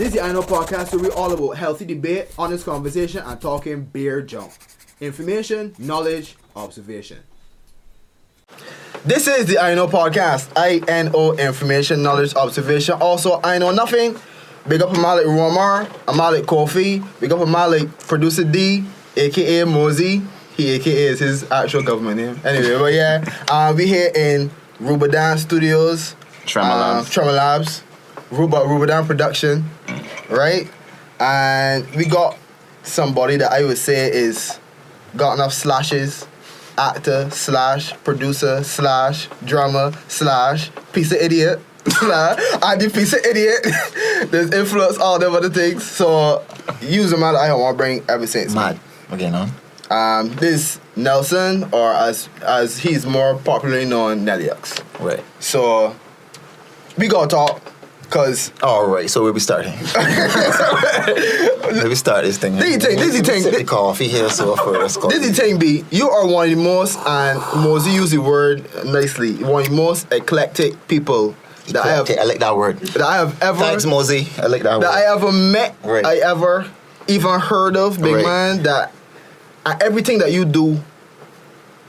This is the I Know podcast where we all about healthy debate, honest conversation, and talking beer junk. Information, knowledge, observation. This is the I Know podcast. I N O information, knowledge, observation. Also, I know nothing. Big up Malik Romar, Malik Kofi. Big up Malik producer D, aka Mosey. He aka is his actual government name. Anyway, but yeah, uh, we here in Rubadan Studios. Tremor uh, Labs. Tremor Labs. Ruba Rubadan Production. Right? And we got somebody that I would say is got enough slashes. Actor slash producer slash drummer slash piece of idiot slash anti piece of idiot. There's influence all them other things. So use the man I want to bring ever since. Mad. Okay, no. Um, this Nelson, or as as he's more popularly known, Nelieux. Right. So we gotta talk, cause All right. So where we starting? Let me start this thing. Dizzy thing, dizzy. The coffee here, so first. is thing B. You are one of the most, and Mosey use the word nicely. One of the most eclectic people that I have I like that word. that I have ever Thanks, Mosey. I like that, that I ever met, Right. I ever even heard of, big Right. man. That everything that you do,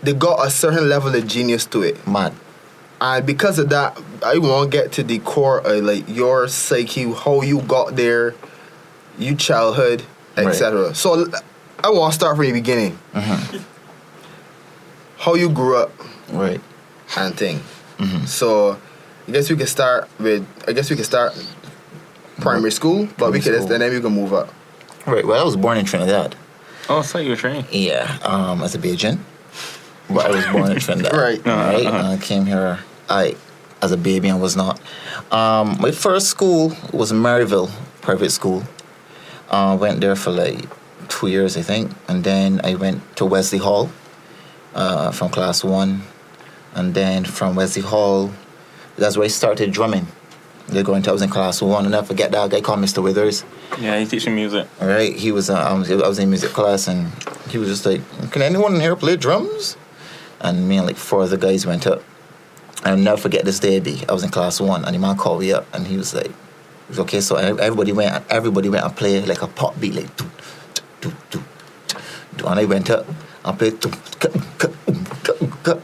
they got a certain level of genius to it. Mad. And because of that, I want to get to the core of like your psyche, how you got there, your childhood, Right. etc. So I want to start from the beginning. Mm-hmm. How you grew up Right. and thing. Mm-hmm. So I guess we can start with. I guess we can start primary school, but we Primary could school. and then we can move up. Right. Well, I was born in Trinidad. Oh, so you were trained. Yeah. Um, as a Bajan. But I was born in Trinidad. Right. Right. Uh-huh. And I came here. I, as a baby, and was not. Um, my first school was Maryville private school. Uh, went there for like two years, I think, and then I went to Wesley Hall uh, from class one, and then from Wesley Hall, that's where I started drumming. They're going to I was in class one, and I forget that guy called Mr. Withers. Yeah, he's teaching music. All right, he was. Uh, I was I was in music class, and he was just like, "Can anyone here play drums?" And me and like four other guys went up. I'll never forget this day. B. I was in class one, and the man called me up, and he was like, "It okay." So everybody went. Everybody went and played like a pop beat, like. doo, doo, doo, doo. And I went up and played. ka, um, um, ka.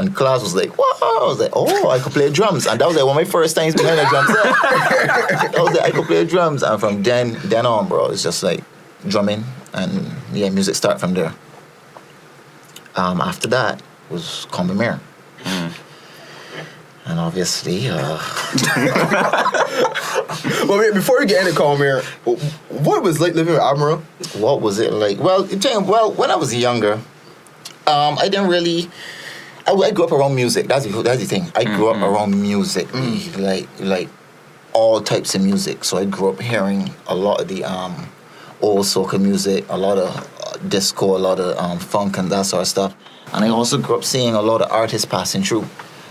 And class was like, "Wow!" I was like, "Oh, I could play drums," and that was like one of my first times playing a drum set. that was like I could play drums, and from then then on, bro, it's just like drumming, and yeah, music start from there. Um, after that was Combermere. And obviously, uh, Well, wait, before we get into Cawmere, what was like living with Admiral? what was it like? Well, it well, when I was younger, um, I didn't really. I, I grew up around music. That's the, that's the thing. I grew up around music, like like all types of music. So I grew up hearing a lot of the um, old soca music, a lot of uh, disco, a lot of um, funk and that sort of stuff. And I also grew up seeing a lot of artists passing through,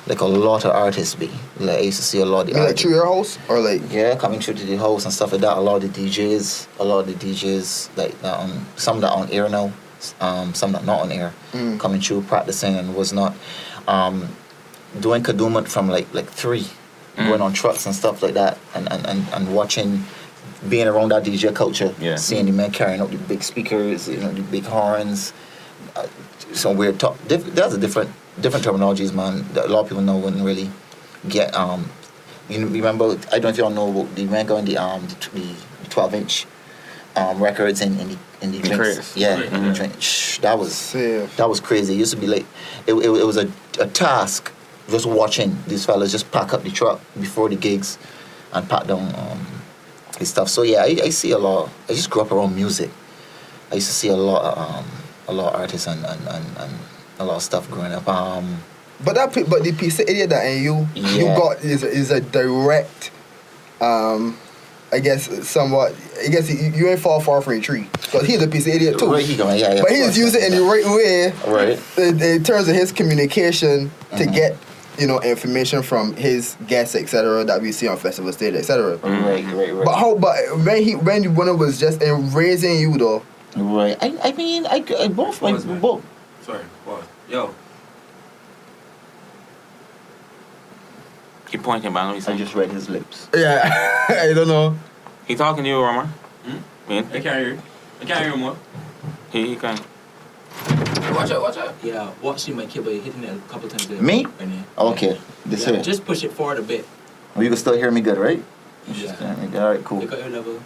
like a lot of artists be. Like I used to see a lot of the You like artists. through your house or like Yeah, coming through to the house and stuff like that. A lot of the DJs, a lot of the DJs, like that on some that on air now, um, some that not on air, coming through practicing and was not. Um, doing Kadooment from like like three, going on trucks and stuff like that, and, and, and, and watching, being around that DJ culture, Yeah. seeing the men carrying out the big speakers, you know, the big horns, uh, some weird talk. Diff- there's a different different terminologies, man. That a lot of people know wouldn't really get. Um, you remember? I don't know if y'all know about the man going the um the, the twelve inch um records in in the in the The drinks. crates. Yeah, Right. in the drink. Shh, that was Safe. that was crazy. It used to be like it, it, it was a, a task just watching these fellas just pack up the truck before the gigs and pack down um, his stuff. So yeah, I, I see a lot. I just grew up around music. I used to see a lot of um, a lot of artists and, and, and, and a lot of stuff growing up. Um, But that, but the piece of idiot that in you, you got is is a direct, um, I guess somewhat. I guess you, you ain't fall far from a tree because he's a piece of idiot too. Right, he going, yeah, yeah, but he's using it in the right way right. in, in terms of his communication to Mhm. get you know information from his guests, etc. That we see on festival stage, etc. Right, right, right. But how? But when he when you when it was just in raising you though, right. I, I mean, I, I both my both. Sorry, pause. Yo, Keep pointing, but I know he's I saying. just read his lips. yeah, I don't know. He talking to you, Roman? Hmm? Me? I can't hear you. I can't hear you more. He, he can. Watch out, watch out. Yeah, watching my kid, but you're hitting it a couple times. there. Me? Right there. Okay, this Yeah, here. Just push it forward a bit. Oh, you can still hear me good, right? Yeah. hear me good. All right, cool. Look at your level.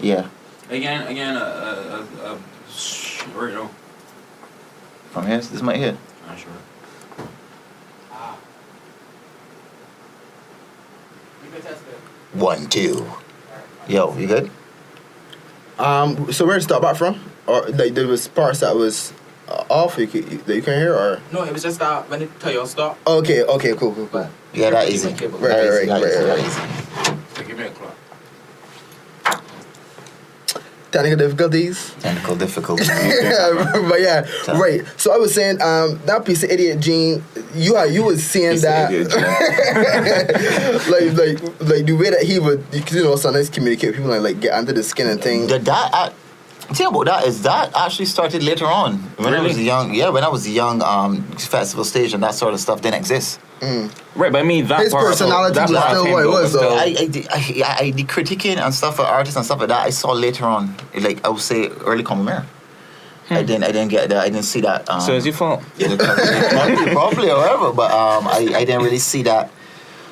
Yeah, Again, again, uh, uh, uh, uh, shh, right now. From here. This might hit. Not sure. One, two. Yo, you good? Um, so where to start back from? Or like there was parts that was uh, off you could, that you can hear, or No, it was just that when it tell you to stop. okay, okay, cool, cool, cool. But Yeah, that easy. My. Right, right, right, right, that easy. So give me a clock. Technical difficulties. Technical difficulty. but yeah, right. So I was saying, um, that piece of idiot gene, you are you was seeing that, like like like the way that he would, you know, sometimes communicate with people and like get under the skin and things. The, that I, thing about that is that actually started later on. When I was young, yeah, when I was young, um, festival stage and that sort of stuff didn't exist. Right, but I mean that His part. personality that's was part still what it was, though. still- I, I, I, I, the critiquing and stuff for artists and stuff like that I saw later on, like I would say early Cawmere. I didn't, I didn't get that. I didn't see that. Um, So it's your fault. probably, probably, or whatever. But um, I, I didn't really see that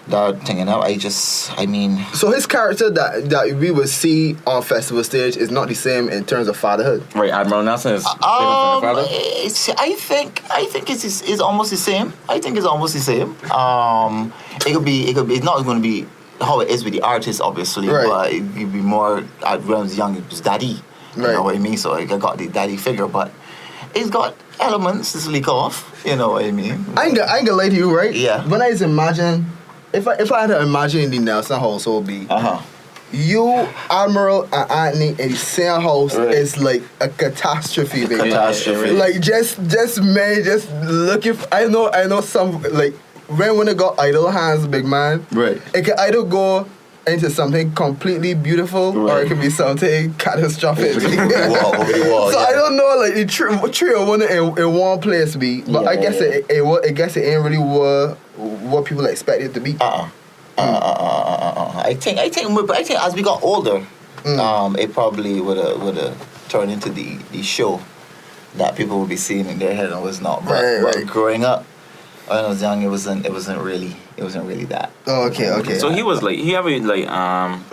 that thing. You know, I just, I mean, So his character that that we would see on festival stage is not the same in terms of fatherhood. Right, Admiral Nelson is different Um, from father. I think I think it's, it's it's almost the same. I think it's almost the same. Um, it could be it could be it's not going to be how it is with the artist, obviously, Right. but it could be more. uh, When I was young, it was daddy. You Right. know what I mean? So I got the daddy figure, but it's got elements to leak off. You know what I mean? I ain't, gonna- I ain't gonna lie to you, right? Yeah. When I just imagine, if I if I had to imagine the Nelson household be Uh huh. you, Admiral, and Anthony in the same house Right. is like a catastrophe, baby. Catastrophe. Like just just man, just looking. f I know I know some like when when it got idle hands, big man. Right. It can either go into something completely beautiful or it Right. could be something catastrophic. Over the wall, wall, so yeah. I don't know like the three, three or one in, in one place be, but Yeah, I guess yeah. it, it wa- I guess it ain't really what what people expect it to be. Uh-uh. Uh, uh, uh, uh, uh, uh. I think I think I think as we got older, Mm. um, it probably would have would have turned into the the show that people would be seeing in their head and was not. But, Right, but right. growing up, when I was young, it wasn't it wasn't really it wasn't really that. Oh, okay, okay. So he was like, he ever like, um,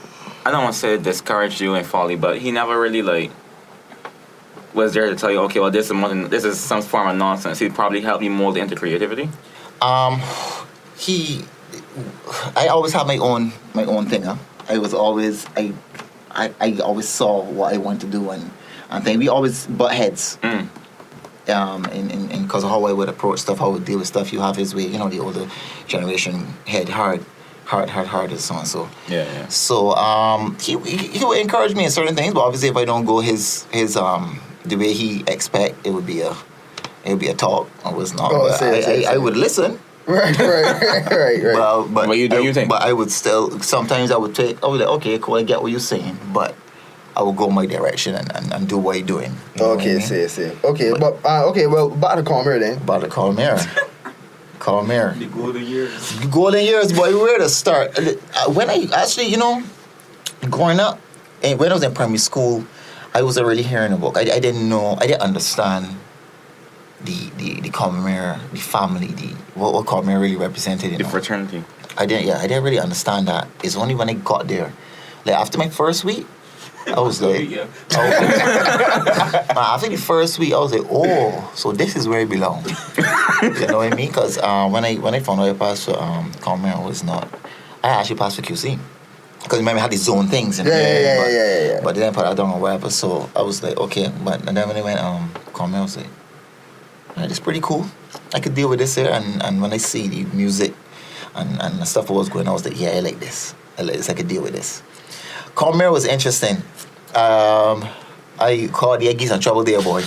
I don't want to say discouraged you in folly, but he never really like was there to tell you, okay, well, this is more than, this is some form of nonsense. He probably helped you mold into creativity. Um, he, I always had my own my own thing. Huh? I was always I, I, I always saw what I wanted to do and and then we always butt heads. Mm. Um, in, in, in cause of how I would approach stuff, how I would deal with stuff. You have his way, you know, the older generation head hard, hard, hard, hard, and so on. So, Yeah, yeah. so um, he, he he would encourage me in certain things, but obviously, if I don't go his his um the way he expect, it would be a it would be a talk. I was not. Oh, but say it, I, say it, I, I would listen. right, right, right, right. Well, but But you do I, your thing. But I would still sometimes I would take. I would like, okay, cool. I get what you're saying, but I will go my direction and, and, and do what you're doing. You know what I Okay, mean? see, see. Okay, but uh, okay, well, back to Cawmere then. About to call Mary. call The golden years. The golden years, boy, where to start? Uh, When I actually, you know, growing up, when I was in primary school, I wasn't really hearing a book. I, I didn't know, I didn't understand the the the Cawmere, the family, the what what Cawmere really represented. You The know? fraternity. I didn't, yeah, I didn't really understand that. It's only when I got there, like after my first week, I was like, Yeah. I was like- Man, after the first week, I was like, oh, so this is where I belong. you know what I mean? Because um, when I when I found out I passed for um, Cawmere, I was not. I actually passed for QC. Because remember, I had these zone things. In Yeah, yeah, yeah, but, yeah, yeah, yeah. But then I put that down or whatever. So I was like, okay. But and then when I went um, Cawmere, I was like, yeah, this pretty cool. I could deal with this here. And, and when I see the music and, and the stuff that was going on, I was like, yeah, I like this. I like this. I could deal with this. Cawmere was interesting. Um, I called the Eggies and trouble there, boy.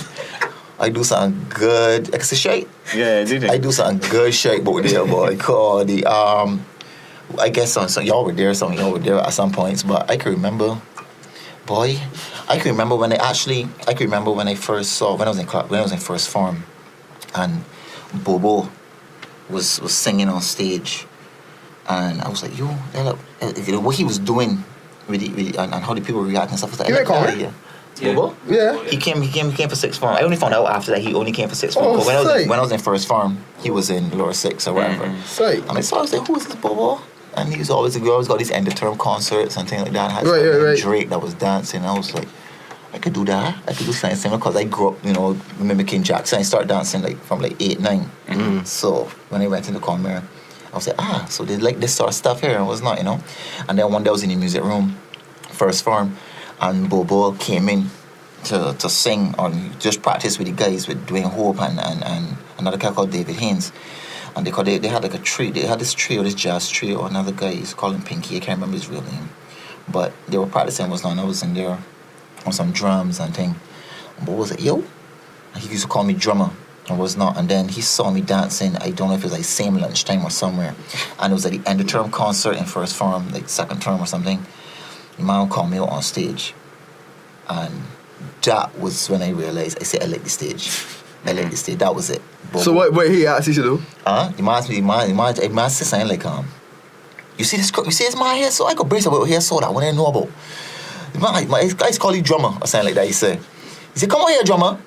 I do something good. It's a shake. Yeah, did I do something good shake, but there, boy. Call the um. I guess some, some y'all were there, some y'all were there at some points, but I can remember, boy, I can remember when I actually, I can remember when I first saw when I was in class, when I was in first form, and Bobo was was singing on stage, and I was like, yo, that look, what he was doing with the, with the, and, and how the people react and stuff. I was like, You I ain't that coming? idea. Yeah. Bobo? Yeah. He came. He came. He came for sixth form. I only found out after that he only came for sixth form. Oh, 'Cause when I was when I was in first form, he was in lower six or whatever. Mhm. Sick. And I saw. I was like, "Who is this Bobo?" And he was always he always got these end of term concerts and things like that. Had Right, right, right. Drake that was dancing. I was like, I could do that. I could do something similar because I grew up, you know, mimicking Jackson. I started dancing like from like eight, nine. So when I went into Conmere, I was like, ah, so they like this sort of stuff here, and it was not, you know. And then one day I was in the music room, first form, and Bobo came in to, to sing on just practice with the guys with Dwayne Hope and, and, and another guy called David Haynes. And they, called, they, they had like a trio, they had this trio, this jazz trio, another guy, he's him Pinky, I can't remember his real name. But they were practicing was on, I was in there on some drums and thing. But was it, yo? And he used to call me drummer. I was not. And then he saw me dancing. I don't know if it was like same lunchtime or somewhere. And it was at the end of term concert in first form, like second term or something. The man called me out on stage. And that was when I realized I said I like the stage. I like the stage. That was it. So what? What he asked you to do? Huh? The man, the man, the man, the man said something like, um, you see this, you see this my hair, so I could brace up here, so that when I know about. Man, my guys call you drummer or something like that. He said, he said, come on here, drummer.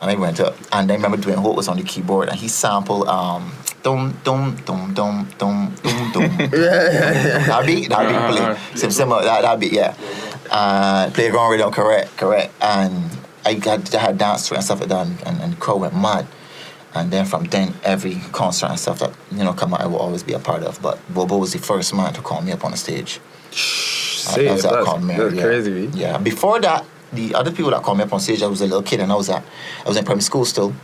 And I went up, and I remember Dwayne Hope was on the keyboard, and he sampled um, dum dum dum dum dum dum dum. That beat, that beat, Uh-huh. play. Sim, similar, that, that beat, yeah. Uh, playground rhythm, correct, correct. And I got, I had dance to it and stuff like that, and, and, and the crowd went mad. And then from then, every concert and stuff that, you know, come out, I will always be a part of. But Bobo was the first man to call me up on the stage. Shit, That was at that's, Conmere, that's yeah. crazy. B. Yeah. Before that, the other people that called me up on stage, I was a little kid and I was at, I was in primary school still.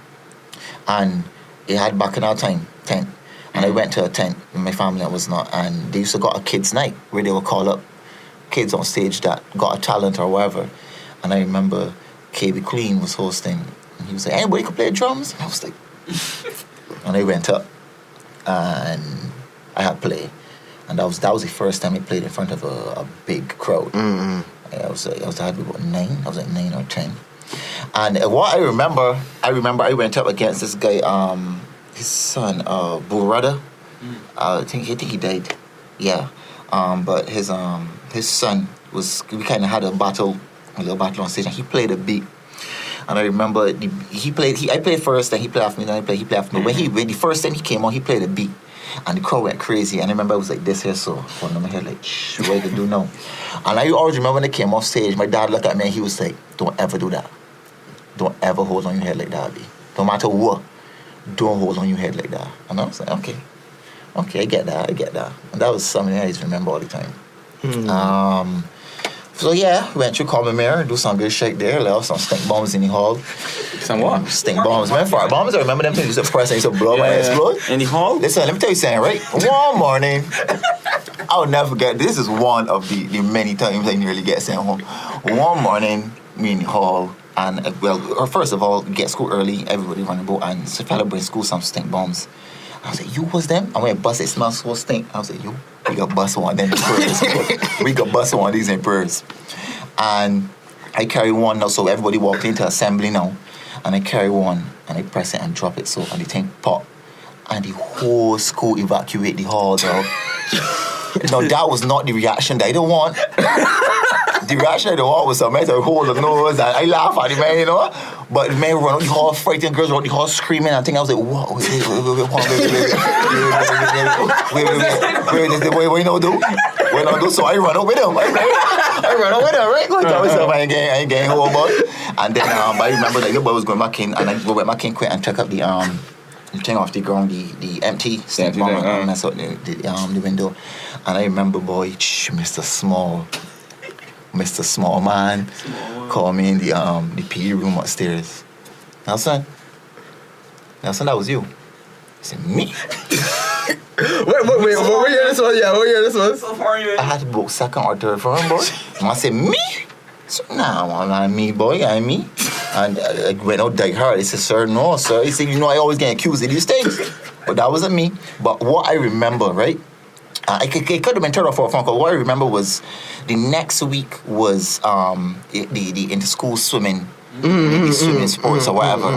And it had back in our time, tent. And I went to a tent with my family, was not. And they used to got a kids' night where they would call up kids on stage that got a talent or whatever. And I remember KB Queen was hosting. And he was like, anybody could play drums? And I was like, and I went up and I had play. And that was that was the first time I played in front of a, a big crowd. Mm-hmm. I was I was had about nine. I was like nine or ten. And uh, what I remember, I remember I went up against this guy, um, his son, uh, Burada. Uh, I think I think he died. Yeah. Um, but his um his son was we kind of had a battle, a little battle on stage, and he played a beat. And I remember the, he played. He I played first, then he played after me. Then I played. He played after me. When he when the first time he came on, he played a beat, and the crowd went crazy. And I remember I was like this here, so one in my head like, Shh, what you gonna do now? And I always remember when I came off stage, my dad looked at me and he was like, "Don't ever do that. Don't ever hold on your head like that, B. No matter what, don't hold on your head like that." And I was like, "Okay, okay, I get that. I get that." And that was something I just remember all the time. Um, so yeah, went through Common Mirror, do some good shit there, left some stink bombs in the hall. Some what? Stink bombs, man. Fart bombs. I remember them things used to press and used to blow up and explode. In the hall? Listen, let me tell you something, right? One morning, I'll never forget. This is one of the, the many times I nearly get sent home. One morning, me in the hall, and uh, well, or first of all, get school early, everybody running boat, and bring school some stink bombs. I was like, you was them? I bust it, smells so stink. I was like, yo, we got bust one of them Purse. we got bust one of these in Purse. And I carry one now, so everybody walked into assembly now. And I carry one and I press it and drop it so and the thing pop. And the whole school evacuate the hall, dog. no, that was not the reaction that I don't want. the reaction I don't want was some man hold the nose and I laugh at the man, you know. But the man run out the hall frightened girls run the hall screaming. I think I was like, what? Wait, wait, wait, wait, wait, wait, wait, wait, wait, wait, wait, wait, wait, wait, wait, wait, no do. Wait, no do. So I run out with. I, I run out with right? Go tell myself I ain't getting, I ain't getting home about. And then um, I remember that your boy was going back in and I go back in quick and check up the um the thing off the ground, the the empty empty bomb and uh. mess up the, the um the window. And I remember boy, Mr. Small. Mr. Small Man called me in the um the PE room upstairs. Nelson, Nelson, that was you. He said, me? Wait, wait, wait. What year this was? Yeah, what year this was? So far, you I had to book second or third for him, boy. And I said, me? So, nah, man, I'm me, boy, I'm me. And uh, I went out die hard. He said, sir, no, sir. He said, you know, I always get accused of these things. But that wasn't me. But what I remember, right? Uh, it, could- it could have been turned off for a phone call. What I remember was the next week was um, the, the, the inter-school swimming mm-hmm, maybe mm-hmm, swimming mm-hmm, sports or whatever.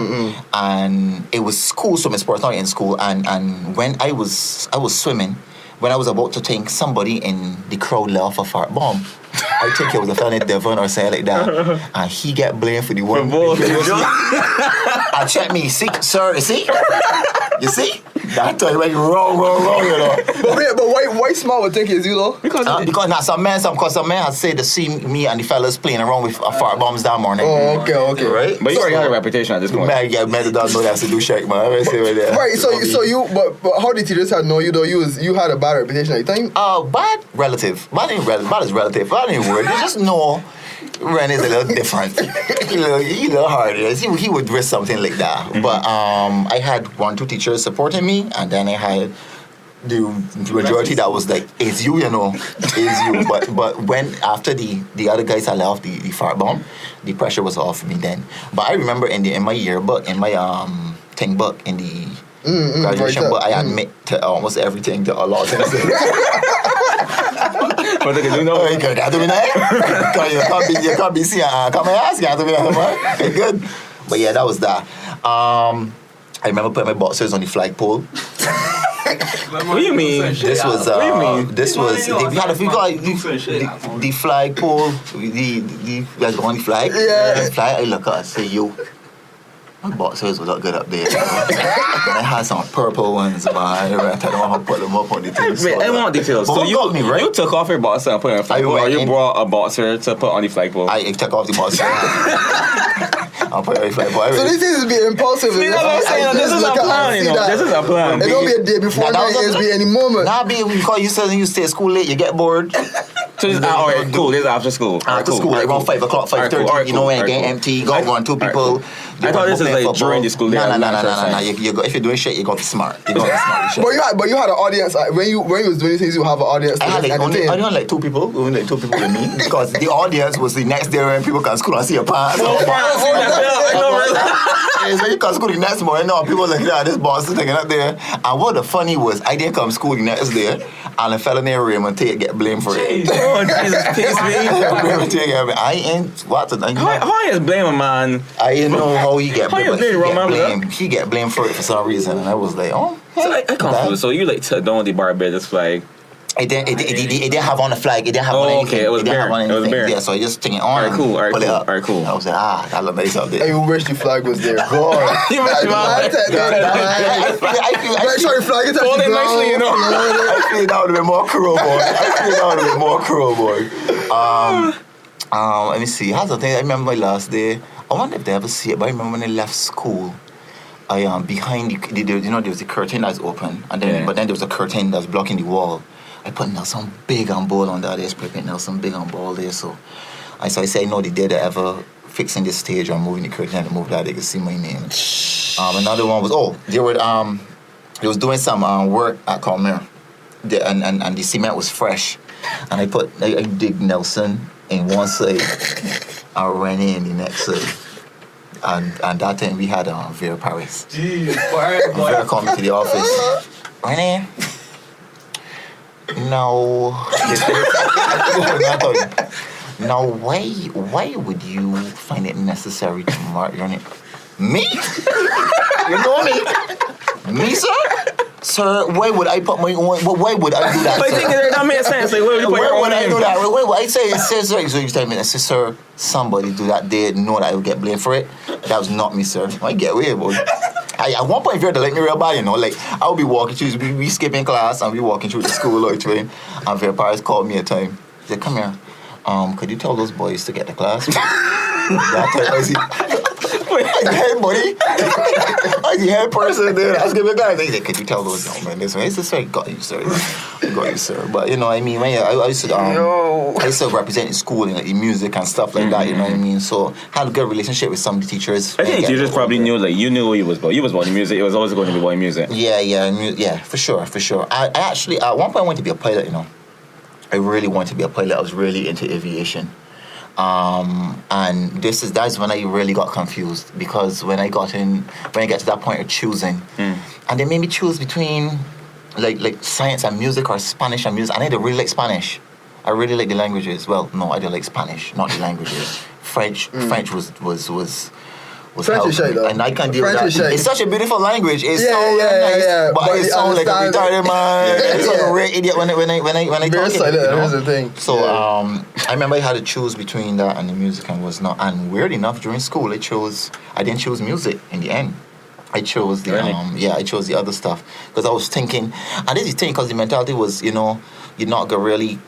And it was school swimming sports, not in school. And and when I was I was swimming, when I was about to think somebody in the crowd let off a fart bomb. I I think it was a fellow named Devon or something like that, and he get blamed for the one. both. I check me, see, sir, you see, you see. That time when you wrong, wrong, wrong, you know. But wait, but why why smart would think it's you though? Because Uh, because now some man, some cause some man had said to see me and the fellas playing around with uh, fart bombs that morning. Oh, okay, okay. Right? but you already had a reputation at this point. Man, yeah, man, don't know that's to do shake, man. I say right there. Right, so so you but, but how did teachers had know you though? You was you had a bad reputation at the time. Uh, bad relative. Bad ain't relative. Bad is relative. Bad ain't word. You just know Ren is a little different. he, a little, he a little harder. He, he would risk something like that. But um, I had one, two teachers supporting me, and then I had the majority that was like, "It's you, you know, it's you." But but when after the the other guys had left the the fart bomb, the pressure was off me then. But I remember in the in my yearbook, in my um thing book, in the graduation right book, I there. Mm. admit to almost everything, to a lot of things. But they can do no. Oh, you can't do that. Because you can't be, you can't be seeing, uh, come and ask, you can't do that. Okay, good. But yeah, that was that. Um, I remember putting my boxers on the flagpole. What do you mean? This was, uh, What do you mean? this was, Well, we had a, we got the, the, the flagpole, the, the, you guys on the flag? Yeah. The flag, I look at it, say, yo, my boxers would look good up there. You know? and I had some purple ones, man. I don't know how to put them up on the thing. Wait, so, I want details. So you, got me, right? you took off your boxer and put it on a flagpole, or you in- brought a boxer to put on the flagpole? I took off the boxer. I'll put it on the flagpole. So this is be impulsive. See, that's what I'm saying. I This is a plan, you know. This is a plan. It don't be a day before Nah, that night. It's be any moment. Nah, be because you said you stay at school late, you get bored. So this, ah, all right, cool. This is after school. All right, After cool. school, All right, like around five o'clock, All right, five thirty. cool. You know cool. when All it get empty, you got All one, two right, people. Cool. I thought this was like during the school day. Nah, nah, I'm nah, not nah, nah, sure nah. saying. You, you go, if you're doing shit, you got to be smart. You got to be smart. you But you had, but you had an audience uh, when you when you was doing things. You have an audience I had like only. I only had like two people, only like two people with me because the audience was the next day when people can school and see your pants. Oh, fine. I see that bill. I know, right? Yeah, so you come school the next morning, now people like, yeah, this boss is taking up there. And what the funny was, I didn't come school the next day, and a fella named Raymond Tate get blamed for it. Oh, Jesus, peace me. Raymond Tate get blamed. I ain't, what? I, How, how is blame a man? I didn't know how he get How blamed. you but he, get blamed. he get blamed for it for some reason, and I was like, oh. So I, I confused. So you like took down the Barbados flag. It didn't, it, it, it, it didn't have on the flag. It didn't have Oh, on anything. okay, it was didn't have bare. on It was anything. bare. Yeah, so I just took it on. Alright, cool, alright, pull it up. alright, cool. I was like, ah, that look nice out there. I wish the flag was there. God. You wish the flag- I feel, I feel, I Make sure the flag is Fold it touching nicely, you know. I feel that would have been more cruel, boy. I feel that would have been more cruel, boy. Um, um, let me see. How's the thing? I remember my last day. I wonder if they ever see it, but I remember when I left school. I um behind the, the, you know there was a curtain that's open and then Yeah. but then there was a curtain that's blocking the wall. I put Nelson big on ball on that. I just put Nelson big on ball there. So I so I say no, the day they ever fixing this stage or moving the curtain and move that they could see my name. Um, another one was oh they were um they was doing some um, work at Cawmere, the, and, and and the cement was fresh, and I put I, I dig Nelson in one side, I ran in the next side. And, and that time we had um, Vera Paris. Jeez, boy, Vera boy. called me to the office. Renee, no. now, why, why would you find it necessary to mark your name? Me? You know me? Me, sir? Sir, why would I put my own, why would I do that? But think that makes sense. Like, where would you put Where your would I do that? Where, would I say it says sir? So you tell me, I say, sir, somebody do that. They know that I would get blamed for it. That was not me, sir. I get away, boy. I, at one point, if you had to let me real bad, you know, like I would be walking through, we, we skipping class and we walking through the school or train, and Vera Paris called me a time. He said, "Come here, um, could you tell those boys to get the class?" that I see. I the head buddy. I the head person there. I was giving a guy. They said, "Could you tell those young men this way?" I said, "Sir, got you, sir, got you, sir." But you know, what I mean, when I, I used to, um, I used to represent in school in, like, in music and stuff like that. You know what I mean? So had a good relationship with some of the teachers. I think Yeah, you just probably knew, like, you knew what you was about. You was about music. It was always going to be about music. Yeah, yeah, mu- yeah, for sure, for sure. I, I actually at one point I wanted to be a pilot. You know, I really wanted to be a pilot. I was really into aviation. Um, and this is that's when I really got confused because when I got in, when I get to that point of choosing, and they made me choose between like like science and music or Spanish and music. And I didn't really like Spanish. I really like the languages. Well, no, I didn't like Spanish, not the languages. French, French was was was was French helping is shite, though. and I can't deal French with is that. It's such a beautiful language. It's Yeah, so yeah, very yeah, nice, yeah. but, But it sounds like a retarded man. It's like a real idiot when I when I when I when I Very talk it, silent, you know? here's the thing. So Yeah. um, I remember I had to choose between that and the music and was not. And weird enough, during school, I chose. I didn't choose music in the end. I chose the Really? um, yeah, I chose the other stuff because I was thinking, and this is the thing because the mentality was, you know, you're not gonna really.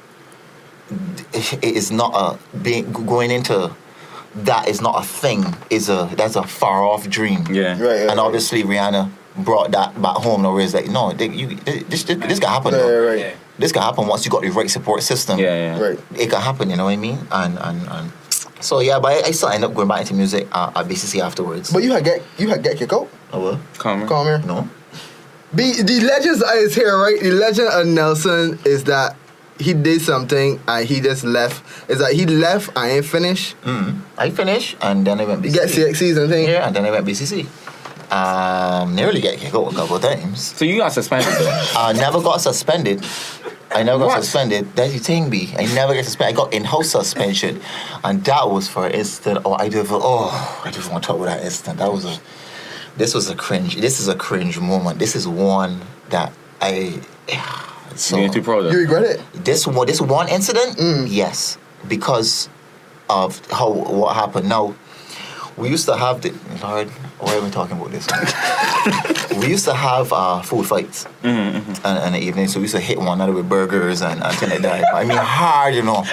It is not a being going into that is not a thing. Is a that's a far off dream. Yeah. Right, right, And right. obviously Rihanna brought that back home. No, where it's like no, they, you, this this, this can happen. Yeah, though. right. Yeah. This can happen once you got the right support system Yeah, yeah. Right. it can happen, you know what I mean? And and, and so yeah, but I, I still end up going back into music uh, at BCC afterwards. But you had get you had get kicked out. oh, well, Come on. Come here. no, The the legend is here, right? The legend of Nelson is that he did something and he just left. Is that he left and ain't finished? mm. I finished and then I went You BCC. get CXCs and thing. Yeah, and then I went BCC. Um, nearly get kicked out a couple of times. So you got suspended. I never got suspended. I never got What? suspended. That's the thing, B. I never get suspended. I got in-house suspension, and that was for an instant. Oh, I didn't. Oh, I just want to talk about that instant. That was a. This was a cringe. This is a cringe moment. This is one that I. So you ain't too proud of. You regret it? this one, this one incident, Mm. yes, because of how what happened. Now, we used to have the Lord. Why are we talking about this? we used to have uh, food fights Mm-hmm, mm-hmm. in, in the evening, so we used to hit one another with burgers and, and things like that. I mean, hard, you know.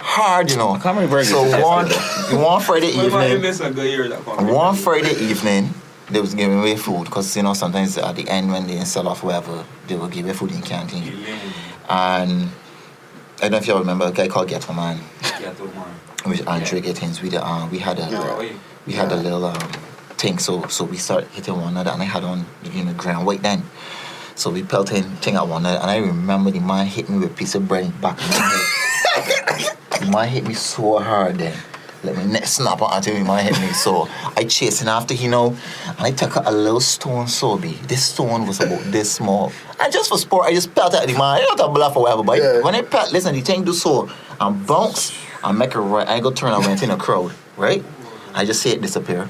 Hard, you know. How many burgers So one, one Friday What about you evening, a good year one Friday evening, they was giving away food because you know sometimes at the end when they sell off whatever, they will give away food in canteen. And I don't know if y'all remember a guy called Ghetto Man, Yeah, to man. which Andre Gittins. We, uh, we had a Yeah. we had a little um, thing, so so we started hitting one another, and I had on you know grand white then. So we pelting thing at one another, and I remember the man hit me with a piece of bread in the back of my head. the man hit me so hard then. Let me neck snap out until the man hit me. So I chasing after you know, and I took a little stone so big. This stone was about this small. And just for sport, I just pelt at the man. I don't bluff or whatever, but Yeah. when I pelt, listen, the thing do so, and bounce, and make a right. I go turn went in a crowd, right? I just see it disappear.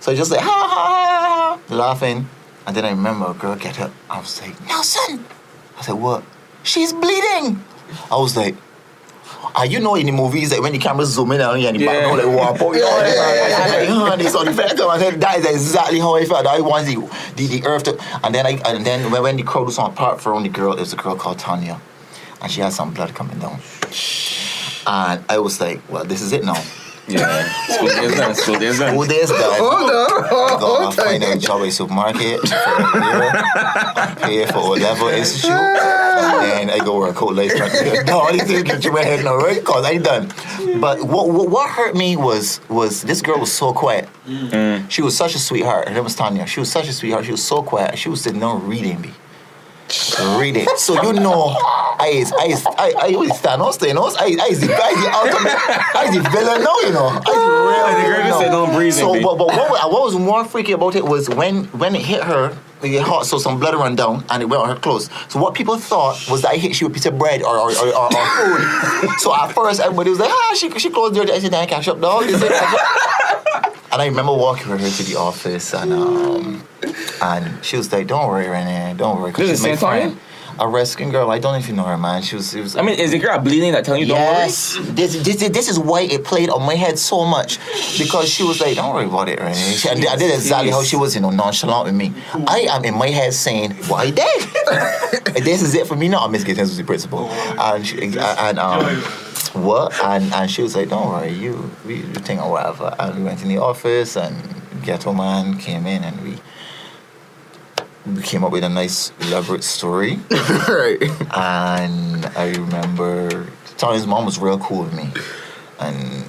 So I just like, ha ha ha, ha, laughing. And then I remember a girl get up. I was like, Nelson. I said, what? She's bleeding. I was like, Ah, you know in the movies that when the camera zoom in on you and the Yeah. background like out, you know, Yeah, yeah, yeah, like, honey, so the fact I said that is exactly how I felt. I want the, the the earth to, and then I and then when, when the crowd was on part for only girl, it was a girl called Tanya, and she had some blood coming down, and I was like, well, this is it now. Yeah. School days done. School days done. Who days done? Hold on. Hold on. find a job at supermarket for a year, pay for O level institute, and then I go work out later. No, all these things get to my head now, right? Cause I done. But what, what what hurt me was was this girl was so quiet. Mm. She was such a sweetheart. Her name was Tanya. She was such a sweetheart. She was so quiet. She was sitting down reading me. Reading. So you know, I is I is I I was Thanos, Thanos. I I is the I is the ultimate I is the villain now, you know. I is the real the girl villain just now. said, "Don't breathe So but, but what, what was more freaky about it was when when it hit her, it hot, so some blood ran down and it went on her clothes. So what people thought was that I hit she with a piece of bread or or, or, or, or food. so at first everybody was like, ah, she she closed dirty. I said, I catch up, dog. Catch up. And I remember walking with her to the office and um and she was like, Don't worry, Renee, don't worry. This is my friend. A rescuing girl. I don't know if you know her, man. She was. She was I mean, is the girl bleeding that telling you don't worry? yes, this, this this is why it played on my head so much because she was like, "Don't worry about it, right?" She, and I did exactly how she was, you know, nonchalant with me. I am in my head saying, "Why dead?" this is it for me now. Miss Gittins was the principal, and she, and um, what? And and she was like, "Don't worry, you we you think or whatever." And we went in the office, and ghetto man came in, and we. We came up with a nice elaborate story right. and I remember Tony's mom was real cool with me, and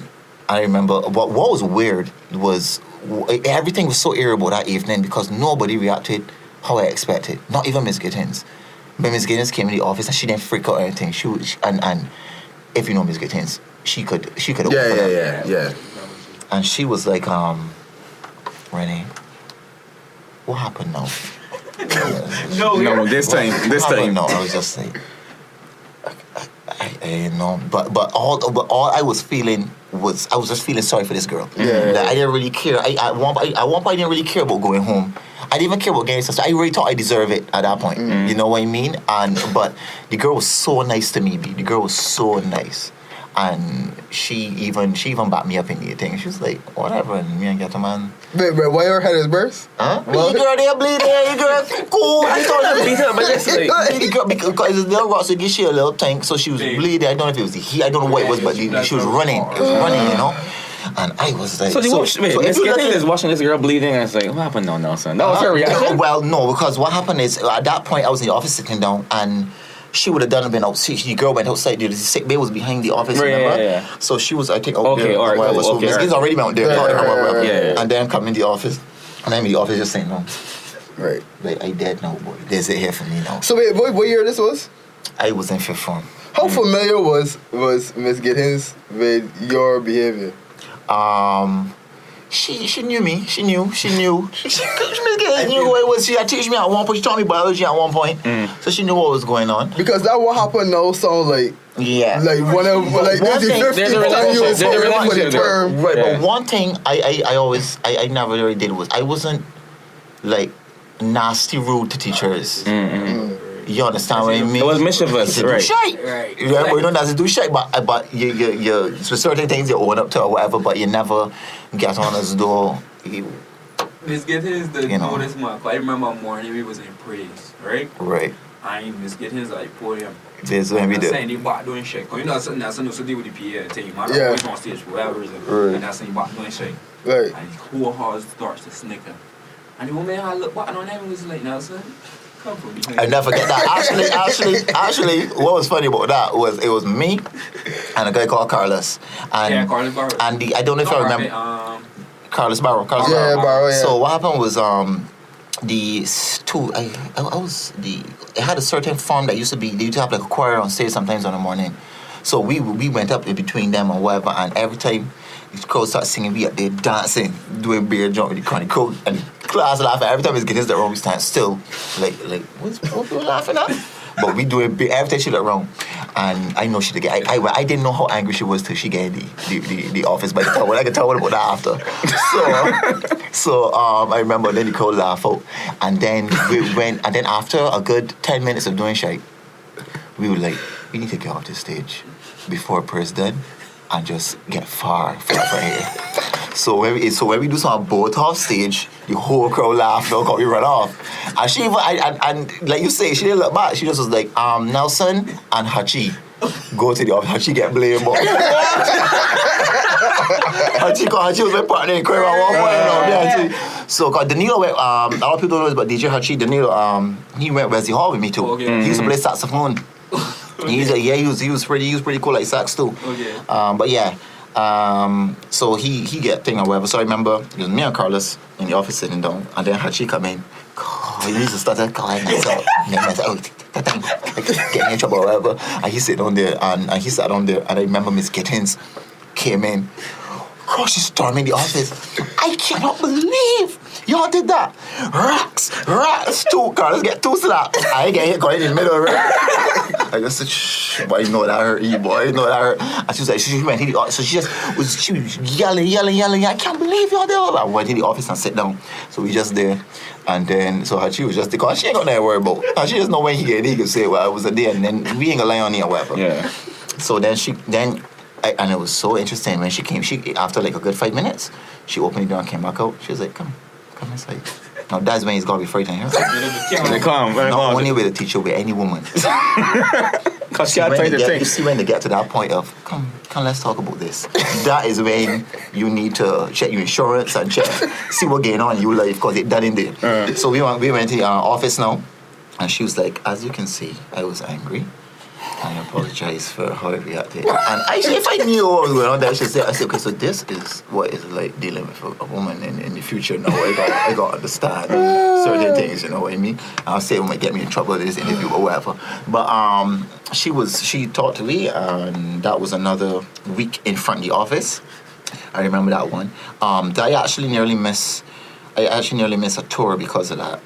I remember what what was weird was everything was so irritable that evening because nobody reacted how I expected. Not even Miss Gittins. But Miss Gittins came in the office and she didn't freak out or anything. She was, and and if you know Miss Gittins, she could she could Yeah, open yeah, up. yeah, yeah. And she was like, um, Renee, what happened now? No, No, this time, this What happened time. now? I was just like, I, I know, but but all but all I was feeling was I was just feeling sorry for this girl. Yeah. That I didn't really care. I I one I, at one point I didn't really care about going home. I didn't even care about getting stuff. I really thought I deserve it at that point. Mm. You know what I mean? And but the girl was so nice to me. B. The girl was so nice. And she even she even backed me up in the thing. She was like, whatever, and me and get a man. Wait, wait, why your head is burst? Huh? Well- the girl there bleeding, the girl cool. I You thought thought- I beat her, but just like the girl because because the little rocks would give she a little tank, so she was bleeding. I don't know if it was the heat, I don't know what it was, but the, she was running. It was running, you know. And I was like, So, the watch, wait, so Miss if you Gittins look is watching this girl bleeding, and it's like, what happened? No, Nelson. That was her Uh, reaction. Well, no, because what happened is at that point I was in the office sitting down and. She would have done it been outside. The girl went outside. The sick bay was behind the office. Right, remember? yeah, yeah. So she was, I think, out Okay, there. alright, whatever. So okay, Miss Gittins alright. already out there. Yeah, talking to her, yeah, yeah, yeah. And then come in the office, and I'm in the office just saying, "No, Right. like I dead now, boy. There's it here for me now." So wait, what, what year this was? I was in fifth form. How familiar was was Miss Gittins with your behavior? Um, she she knew me. She knew. She knew. She, she, she knew who I was. She had teach me at one point. She taught me biology at one point. Mm. So she knew what was going on. Because that what happened now sounds like Yeah. like one of like One this thing- is there's a 50 you relationship, was there's a for the relationship there. term. Right, Yeah. but one thing I, I, I always I, I never really did was I wasn't like nasty rude to teachers. Mm-hmm. You understand what I mean? It was mischievous, You do right. shite. Right. Yeah, but you don't have to do shit, but but you you you for certain things you own up to or whatever, but you never get on as though you Miss Gittins, the You know. know. this month. I remember morning we was in praise, right? right. And Miss Gittins like podium. There's when we I'm do. saying they back doing shit. Cause you know that's something that's something to do with the PA team. I Yeah. yeah. always on stage for whatever reason. Right. And that's when they back doing shit. Right. And his whole heart starts to snicker. And the woman I look back on him was like, Nelson, come from behind. I never forget that. Actually, actually, actually, what was funny about that was it was me and a guy called Carlos. And Yeah, Carlos Barrow. And the, I don't know if No, I I remember mean, um, Carlos Barrow. Carlos Yeah, Barrow. Barrow, yeah. So what happened was um the two I, I I was the it had a certain farm that used to be they used to have like a choir on stage sometimes on the morning. So we we went up in between them or whatever and every time the crowd start singing, we up there dancing, doing beer jump with the crowd, crowd and the class laughing. Every time it's getting the wrong, we stand still, like like what's what we laughing at? But we doing beer every time she look wrong, and I know she get. I, I, I didn't know how angry she was till she get the the, the, the office. I can tell I can tell what about that after. So so um, I remember then the crowd laugh out, and then we went, and then after a good ten minutes of doing shit, we were like, we need to get off the stage before prayer's done and just get far, far from here. So when we so when we do some boat off stage, the whole crowd laugh, no, cause we run off. And she even I, and, and like you say, she didn't look back. She just was like, um, Nelson and Hachi. Go to the office. Hachi get blamed. Hachi, cause Hachi was my partner in at one point. Yeah, Hachi. So, cause Danilo went, um, a lot of people don't know this, but DJ Hachi, Danilo, um, he went Wesley Hall with me too. Okay. He used to play saxophone. He's a, yeah, he was he was pretty he was pretty cool like sax too. Okay. Um, but yeah, um, so he he get thing or whatever. So I remember it was me and Carlos in the office sitting down, and then Hachi come in. God, he used to start calling myself, name myself, oh, get me in trouble or whatever. And he sit on there, and, and he sat down there, and I remember Miss Gittins came in. God, she storming the office. I cannot believe y'all did that. Rocks, rocks, two Carlos get two slaps. I get hit going in the middle of it. I just said, shh, boy, you know that hurt you, boy, you know that hurt. And she was like, she went in the office, so she just was, she was yelling, yelling, yelling, I can't believe y'all there. I went in the office and sat down. So we just there. And then, so her, she was just, the because she ain't got nothing to worry about. And she just know when he get, he could say, well, I was a day, and then we ain't gonna lie on you or whatever. Yeah. So then she then, I, and it was so interesting when she came. She after like a good five minutes, she opened the door and came back out. She was like, "Come, come inside." Now that's when he's gonna be frightening her. They come. Very Not long. only with a teacher, with any woman. Cause she had when tight the get, you see when they get to that point of come, come, let's talk about this. that is when you need to check your insurance and check, see what going on in your life because it done in there. Uh. So we went, we went to our office now, and she was like, as you can see, I was angry. I apologize for how I reacted. And I, if I knew what was going on, I should say, I said, okay, so this is what it's like dealing with a, a woman in, in the future. Now I got, I got to understand certain things. You know what I mean? I'll say it might get me in trouble this interview or whatever. But um, she was, she talked to me, and that was another week in front of the office. I remember that one. Um, that I actually nearly miss. I actually nearly missed a tour because of that.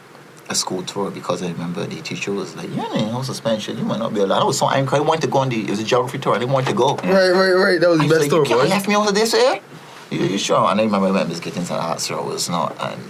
A school tour because I remember the teacher was like, "Yeah, man, no suspension. You might not be allowed." I was so angry. I wanted to go on the it was a geography tour. I didn't want to go. Right, right, right. That was the best like, story, you left me of this here. You, you sure? And I remember I was getting to ask her I was not, and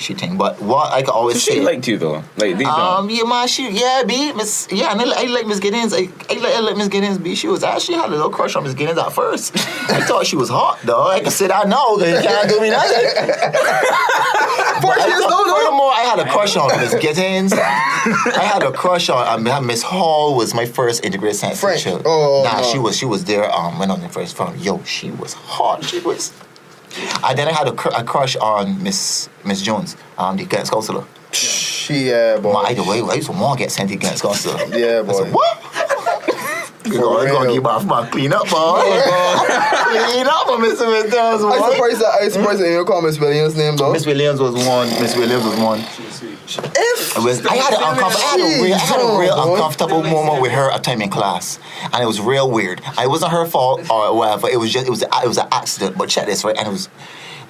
she think. But what I could always So say. she liked you though. Like deep down. Um, yeah, man, she, yeah, be Miss, yeah, and I, I like Miss Gittins. I, I, like, I like Miss Gittins, B. She was actually had a little crush on Miss Gittins at first. I thought she was hot, though. I can say that now, because you can't do me nothing. Four I years old. Furthermore, I had a crush on Miss Gittins. I had a crush on um, Miss Hall. Was my first integrated science French. teacher. Oh, nah, no. she was she was there. Um, went on the first phone. Yo, she was hot. She was. And then I had a, cr- a crush on Miss Miss Jones, um, the guidance counselor. She, yeah, boy. My, either way, I used to want to get sent to guidance counselor. Yeah, I boy. said, what? You For gonna, gonna give off my clean up, boy. clean up oh, for Mr. I boy. surprised that I hmm? surprised that you call Miss Williams' name though. Miss Williams was one. Miss Williams was one. If It was, I had an uncomfortable, I had a real, I had a real uncomfortable moment with her a time in class, and it was real weird. It wasn't her fault or whatever. It was just it was it was an accident. But check this right, and it was.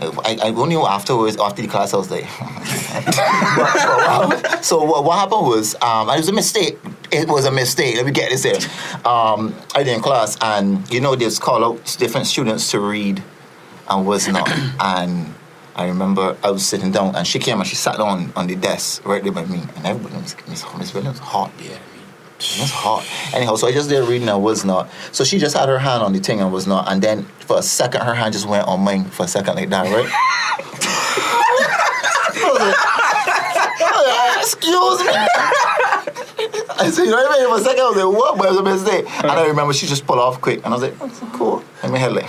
I, I only knew afterwards, after the class, I was like. so what, what happened was, um, it was a mistake. It was a mistake. Let me get this here. Um, I did in class, and you know, they call out different students to read, and was not. and I remember I was sitting down, and she came and she sat down on the desk right there by me, and everybody was Miss Miss Williams hot. Yeah. It's hot. Anyhow, so I just did reading and was not. So she just had her hand on the thing and was not. And then for a second, her hand just went on mine for a second like that, right? Excuse me. I said, you know what I mean? For a second, I was like, what? But it was a mistake. And I remember she just pulled off quick. And I was like, that's cool. And my head like,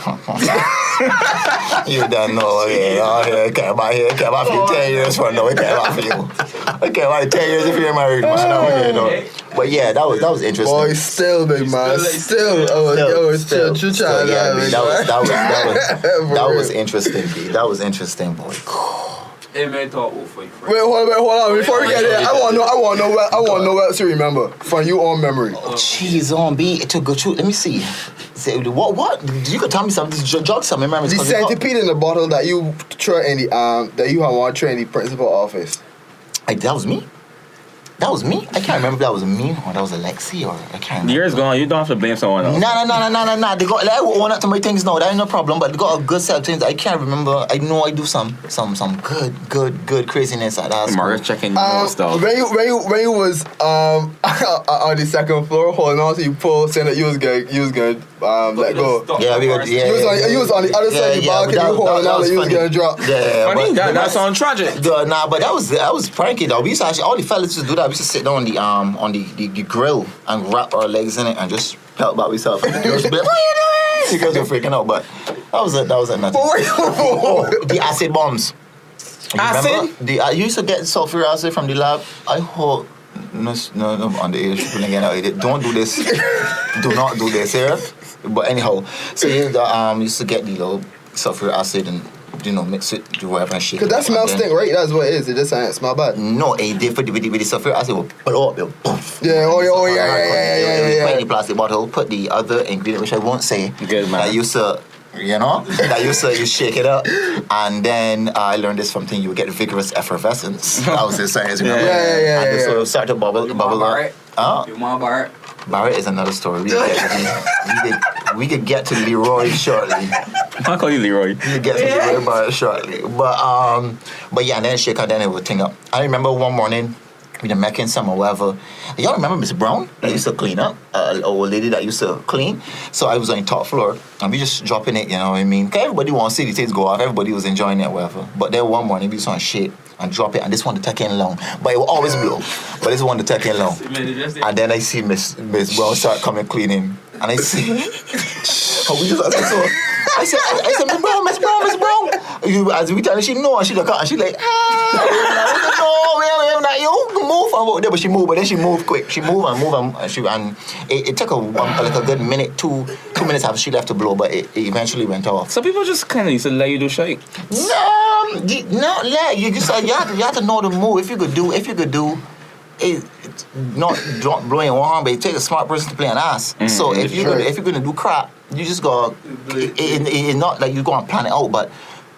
you don't know. Yeah, oh, yeah, I came out here, I came out for you 10 years from now. I came out for you. I came out 10 years if you're married, man. I don't know. But yeah, that was that was interesting. boy, still big man, still, oh, yo, Still, chill, chill, still, chill, yeah, man, that was that was that was For that was real. interesting. B. That was interesting, boy. Hey man, talk what for you, Wait, hold on, wait, hold on. Before we get there, I want to know, I want to know, what, I want to know what else you remember from your own memory. Oh, jeez, on B to go through. Let me see. Say, what? What? You could tell me something. Just jog some memories. The 'cause it centipede in the bottle that you throw in the um that you have on throw in the principal office. I, that was me. That was me. I can't remember if that was me or that was Alexi or I can't. remember. Years gone, you don't have to blame someone No, else. no, no, no, no, no, no. They got like, I own up to my things now. That ain't no problem. But they got a good set of things. I can't remember. I know I do some, some, some good, good, good craziness at that. school. Checking Um, stuff. when you when you when you was um on the second floor holding on to your pole, saying that you was gonna you was gonna um let go. Yeah, we got. Yeah, You was on you was on the other side of the balcony, you holding on, like you was gonna drop. Yeah, yeah, Funny, that, that that's- sounds tragic. Duh, nah, but that was that was pranky though. We used to actually all the fellas used to do that. We used to sit down on the um on the, the, the grill and wrap our legs in it and just pelt about ourselves. And the girls would be like, "What are you doing?" The girls were freaking out, but that was it. That was it. Nothing. Oh, the acid bombs. You Acid? The I used to get sulfuric acid from the lab. I hope no no no underage people again out it. Don't do this. do not do this here. But anyhow, so you um used to get the little sulfuric acid and you know mix it do whatever and shake Cause it that up, smell and then- stink, right? That's what it is. It just ain't smell bad. No, it did for the with the, with the sulfuric acid will blow up. It'll poof. Yeah, oh, yeah, oh, yeah, yeah, yeah, yeah, yeah, yeah. Put in the plastic bottle. Put the other ingredient, which I won't say. Good, man. That used to. You know, that used to you shake it up, and then uh, I learned this from thing. You get vigorous effervescence. That was the science. remember? Yeah, yeah, yeah, And yeah, so yeah. start to bubble, Your bubble up. Barrett? Huh? Your mom Barrett? Barrett is another story. We could, get, we, we, could, we could get to Leroy shortly. I'll call you Leroy. We could get to Leroy Barrett shortly. But um, but yeah, and then shake and then it would thing up. I remember one morning we were making some or whatever. Y'all remember Miss Brown that used to clean up? Uh, an old lady that used to clean. So I was on the top floor and we just dropping it, you know what I mean? 'Cause everybody want to see the things go off. Everybody was enjoying it, whatever. But then one morning we was on shit and drop it and this one to take in long. But it will always blow. But this one to take in long. And then I see Miss Miss Brown start coming cleaning. And I see Oh, we just I said, so I said I, I said Miss Brown, Miss Brown, Miss Brown. You as we tell her she know and she look out and she like ah I said, no, wait, wait, not you move and walk there, but she moved, but then she moved quick. She moved and moved and, and she and it, it took a one, like a good minute, two two minutes after she left to blow, but it, it eventually went off. So people just kind of used to let you do shake. No, um, you- no, yeah, you just uh, you have to you have to know the move. If you could do, if you could do, it, it's not don't blowing one arm, but it takes a smart person to play an ass. so if you Sure. gonna, if you're gonna do crap, you just go. It, it, it- it's not like you go and plan it out, but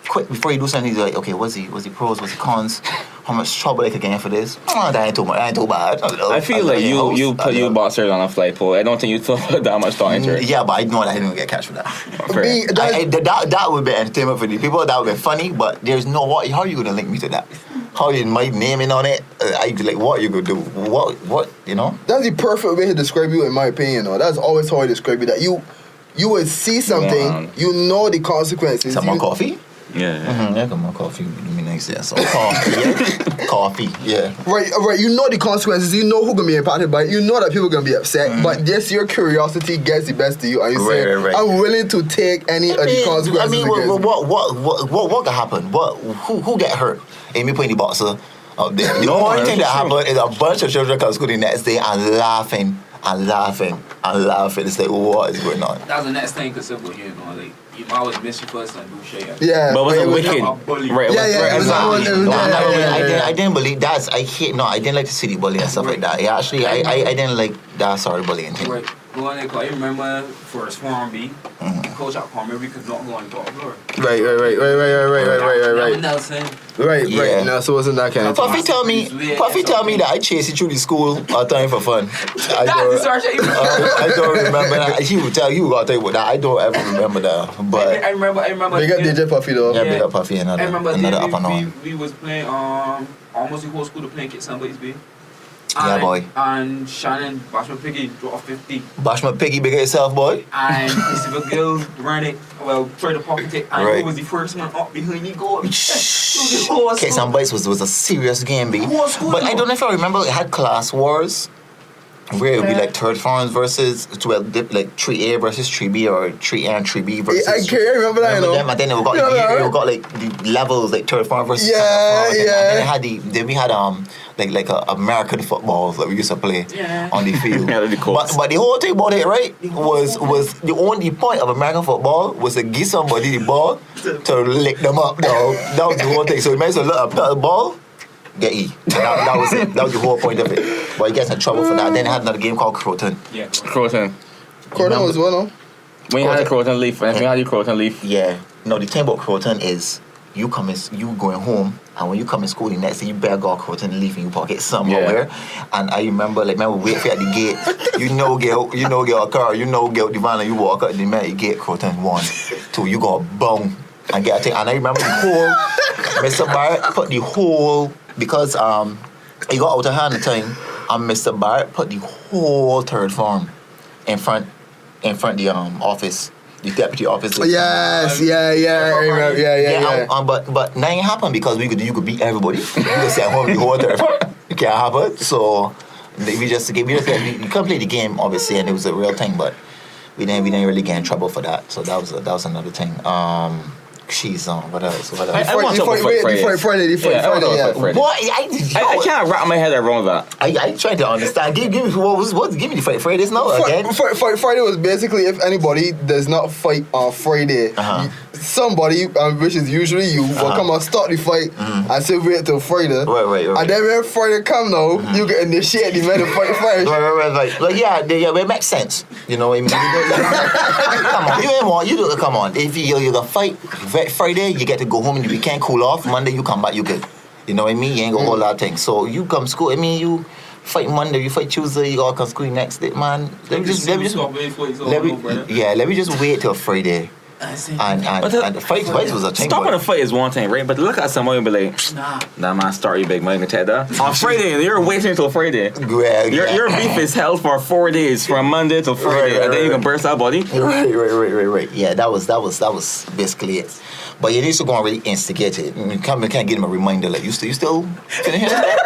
quick before you do something, you're like, okay, what's the what's the pros, what's the cons, how much trouble they could get in for this. Oh, that ain't too much. That ain't too bad. I feel like you you put you bought boxers on a flight pole. I don't think you put that much thought into it. Yeah, but I know that I didn't get cash for that. Fair. Me, I, I, that, that would be entertainment for the people. That would be funny, but there's no what. How are you gonna link me to that? How you my naming on it? Uh, I like what you gonna do? What what you know? That's the perfect way to describe you, in my opinion. Though that's always how I describe you. That you, you would see something, on. you know the consequences. Some more you- coffee? Yeah. yeah. Mm-hmm, yeah, got more coffee. Give me next yeah. So coffee, yeah. coffee, yeah. Right, right. You know the consequences. You know who gonna be impacted by it. You know that people gonna be upset. Mm. But just your curiosity gets the best of you, and you Right, say, right, right. "I'm willing to take any of I the mean, consequences." I mean, what, me." what, what, what, what, what could happen? What, who, who get hurt? Amy putting the boxer up there. The No, only thing that true. happened is a bunch of children come to school the next day and laughing and laughing and laughing. It's like, what is going on? That was the next thing because considerable, you know, like you always miss your first and do shit. Yeah, But was it was- wicked? Right. Yeah, was- yeah, right, it exactly. all- it was- No, yeah, I'm yeah, yeah, I, didn't. I didn't believe that's. I hate. No, I didn't like the city bullying and stuff like that. Yeah, actually, I, I, I didn't like that sort of bullying thing. Right. Go on there, 'cause I remember first form B, Mm-hmm. coach at Palmer, we could not go on the top floor. Right, right, right, right, right, right, right, right, right, right, right. Nelson. Right, Yeah. right. No, so it wasn't that kind of Puffy thing. tell me, Puffy tell me that I chased you through the school all time for fun. I That's the don't, sergeant. uh, I don't remember that. He would tell you what I tell you about that. I don't ever remember that. But I But remember, I remember. Big up DJ Puffy though. yeah, big up Puffy, I another, remember another the up and on. we, we, we was playing um almost the whole school to playing Kit Somebody's B. Yeah, boy. And Shannon Bashman Piggy dropped 50. Bashman Piggy, big up yourself, boy. And Christopher Gill ran it, well, tried to pocket it, and Right. he was the first one up behind the goal. It was the Okay, some bites was was a serious game, B. But I don't know if I remember. It had class wars. Where it would be like third forms versus well, dip, like three A versus three B or three A and three B versus. I can't remember that, you Remember them? And then we got, Yeah, like, yeah. it got like the levels like third form versus Yeah, second form. And, yeah. and then it had the then we had um like like a American football that we used to play Yeah. on the field. Yeah, the but Colts. but the whole thing about it, right, was was the only point of American football was to give somebody the ball to lick them up. Dog. That was the whole thing. So you might as well let a the ball. Get E. That, that was it. That was the whole point of it. But he gets in trouble for that. Then they had another game called Croton. Yeah. Croton. Croton was one, no? When you had a Croton leaf, when you had your Croton leaf, Yeah. No, the thing about Croton is you come in, you going home, and when you come in school the next day, you better go Croton and leave in your pocket somewhere. And I remember, like, man, we wait for you at the gate. You know, get you know, get a car. You know, get the van, and you walk out the man, you get Croton one, two. You go boom and get a thing. And I remember the whole Mr. Barrett put the whole because um he got out of hand at the time, and Mr. Barrett put the whole third form in front in front the um office, the deputy office. Yes, yeah, yeah, I remember, yeah, yeah, yeah. um, um, but but nothing happened because we could you could beat everybody. you could stay at home the whole time. It can't happen. So we just we just we, we couldn't play the game obviously, and it was a real thing. But we didn't we didn't really get in trouble for that. So that was a, that was another thing. Um, she's on what else? What else? I- I want the to fight, fight wait, Friday. fight Friday, the Yeah, I want Friday, yeah. Friday. What I, I, I can't wrap my head around that. I, I trying to understand. Give, give me what was what? Give me the fight Fridays now again. Fight, fight, fight Friday was basically if anybody does not fight on Friday, Uh-huh. you- somebody, um, which is usually you, will Uh-huh. come and start the fight and say wait till Friday. Right, right, right. And then when Friday come now, you can initiate the man to fight first. Right, right, right, right. Like, yeah, they, yeah, it makes sense. You know what I mean? come on, you ain't want you do come on. If you you gonna fight Fri- Friday, you get to go home and you can't cool off. Monday you come back, you good. You know what I mean? You ain't got all that thing. So you come school. I mean you fight Monday, you fight Tuesday, you gotta come school next day, man. Let me just let me just let me yeah, let me just wait till Friday. I And and, the- and fight fight was a thing. Stopping but- a fight is one thing, right? But look at somebody and be like, nah. nah, man, start you big man, you take that. On Friday, you're waiting until Friday. Yeah, Your, yeah. your beef is held for four days, from Monday to Friday, Right, right, and then you can burst out body. Right, right, right, right, right. Yeah, that was that was that was basically it. But you need to go and really instigate it. You can't, you can't give him a reminder like you still you still finishing that?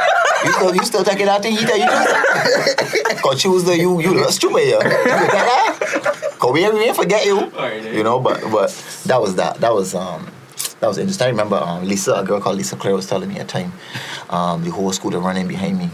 You still you still taking that thing? You tell you Cause Tuesday you you lost you yeah. You get that? We ain't forget you. Alright. You know, but but that was that. That was um that was interesting. I remember um, Lisa, a girl called Lisa Claire was telling me at time, um, the whole school they running behind me.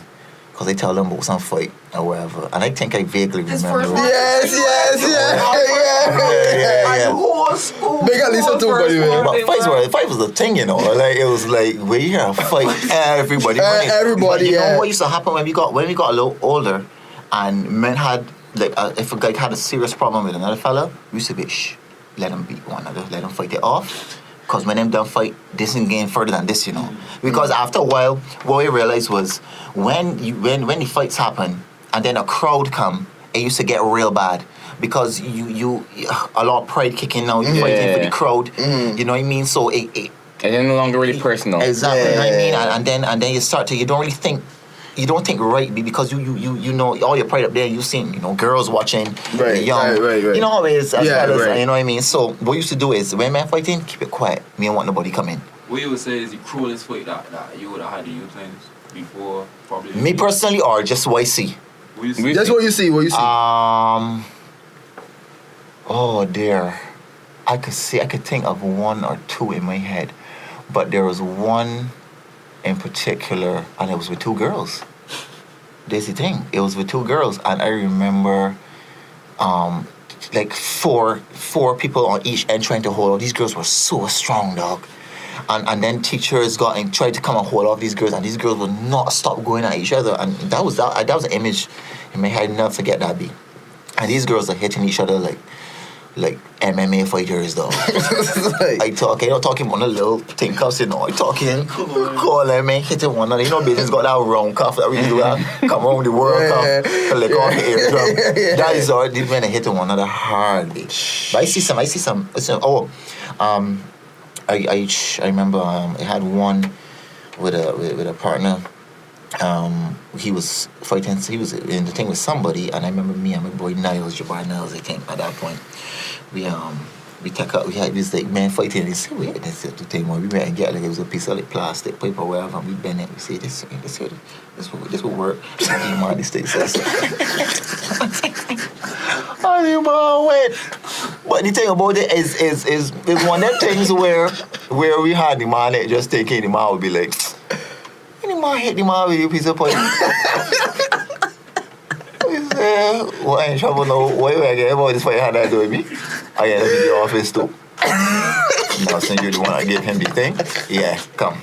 Cause they tell them about some fight or whatever. And I think I vaguely This remember. first Yes, yes, yes, yeah, yeah, yeah. yeah. Whole school. Big up Lisa too, by the way. But fights were fight was a thing, you know. Like it was like when you hear a fight, everybody, Uh, everybody, But you yeah. know what used to happen when we got when we got a little older, and men had like uh, if a guy had a serious problem with another fella, we used to be shh, let him beat one another, let him fight it off. Because when them done fight, this ain't getting further than this, you know. Because after a while, what we realized was when you when when the fights happen and then a crowd come, it used to get real bad. Because you you a lot of pride kicking now, you fighting for the crowd. You know what I mean? So it, it And it's no longer really personal. Exactly. Yeah, you know what I mean? And, and then and then you start to you don't really think you don't think right be- because you you you, you know all your pride up there you seen you know girls watching Right, young right, right, right. you know how it is as Yeah, well as, right. you know what I mean so what you used to do is when man fighting keep it quiet me don't want nobody come in What you would say is the cruelest fight that, that you would have had in your times before probably. me personally or just what I see What you say? That's what you see. What you see. um oh dear I could see I could think of one or two in my head but there was one in particular and it was with two girls That's the thing. It was with two girls, and I remember, um, like four four people on each end trying to hold on. These girls were so strong, dog. And and then teachers got and tried to come and hold off these girls, and these girls would not stop going at each other. And that was that, that was an image in my head. Never forget that be. And these girls are hitting each other like like MMA fighters, though. I talk, you know, talking about a little thing cuffs, you know. I talking, call them, man, hitting one another. You know, business got that round cuff that we do that, come around the world Yeah, cuff, to lick yeah. on the eardrum. Yeah. That is all these men are hitting one another hard, bitch. But I see some, I see some, I see- oh, um, I, I, I remember um, I had one with a, with, with a partner. Um, he was fighting, he was in the thing with somebody, and I remember me and my boy Niles, Jabbar Niles, I think, at that point we um we take out we had this like man fighting and he said we had this the thing where we went and get like it was a piece of like plastic paper whatever and we bend it we say this this this this will this will work. You man this thing says. And the man went. But the thing about it is is is is one of them things where where we had the man just taking the man would be like and the man hit the man with a piece of pipe we say, what ain't trouble now? Why you get about this fight had that do with me? I get to the office too. now since you're the one that gave him the thing, yeah, come.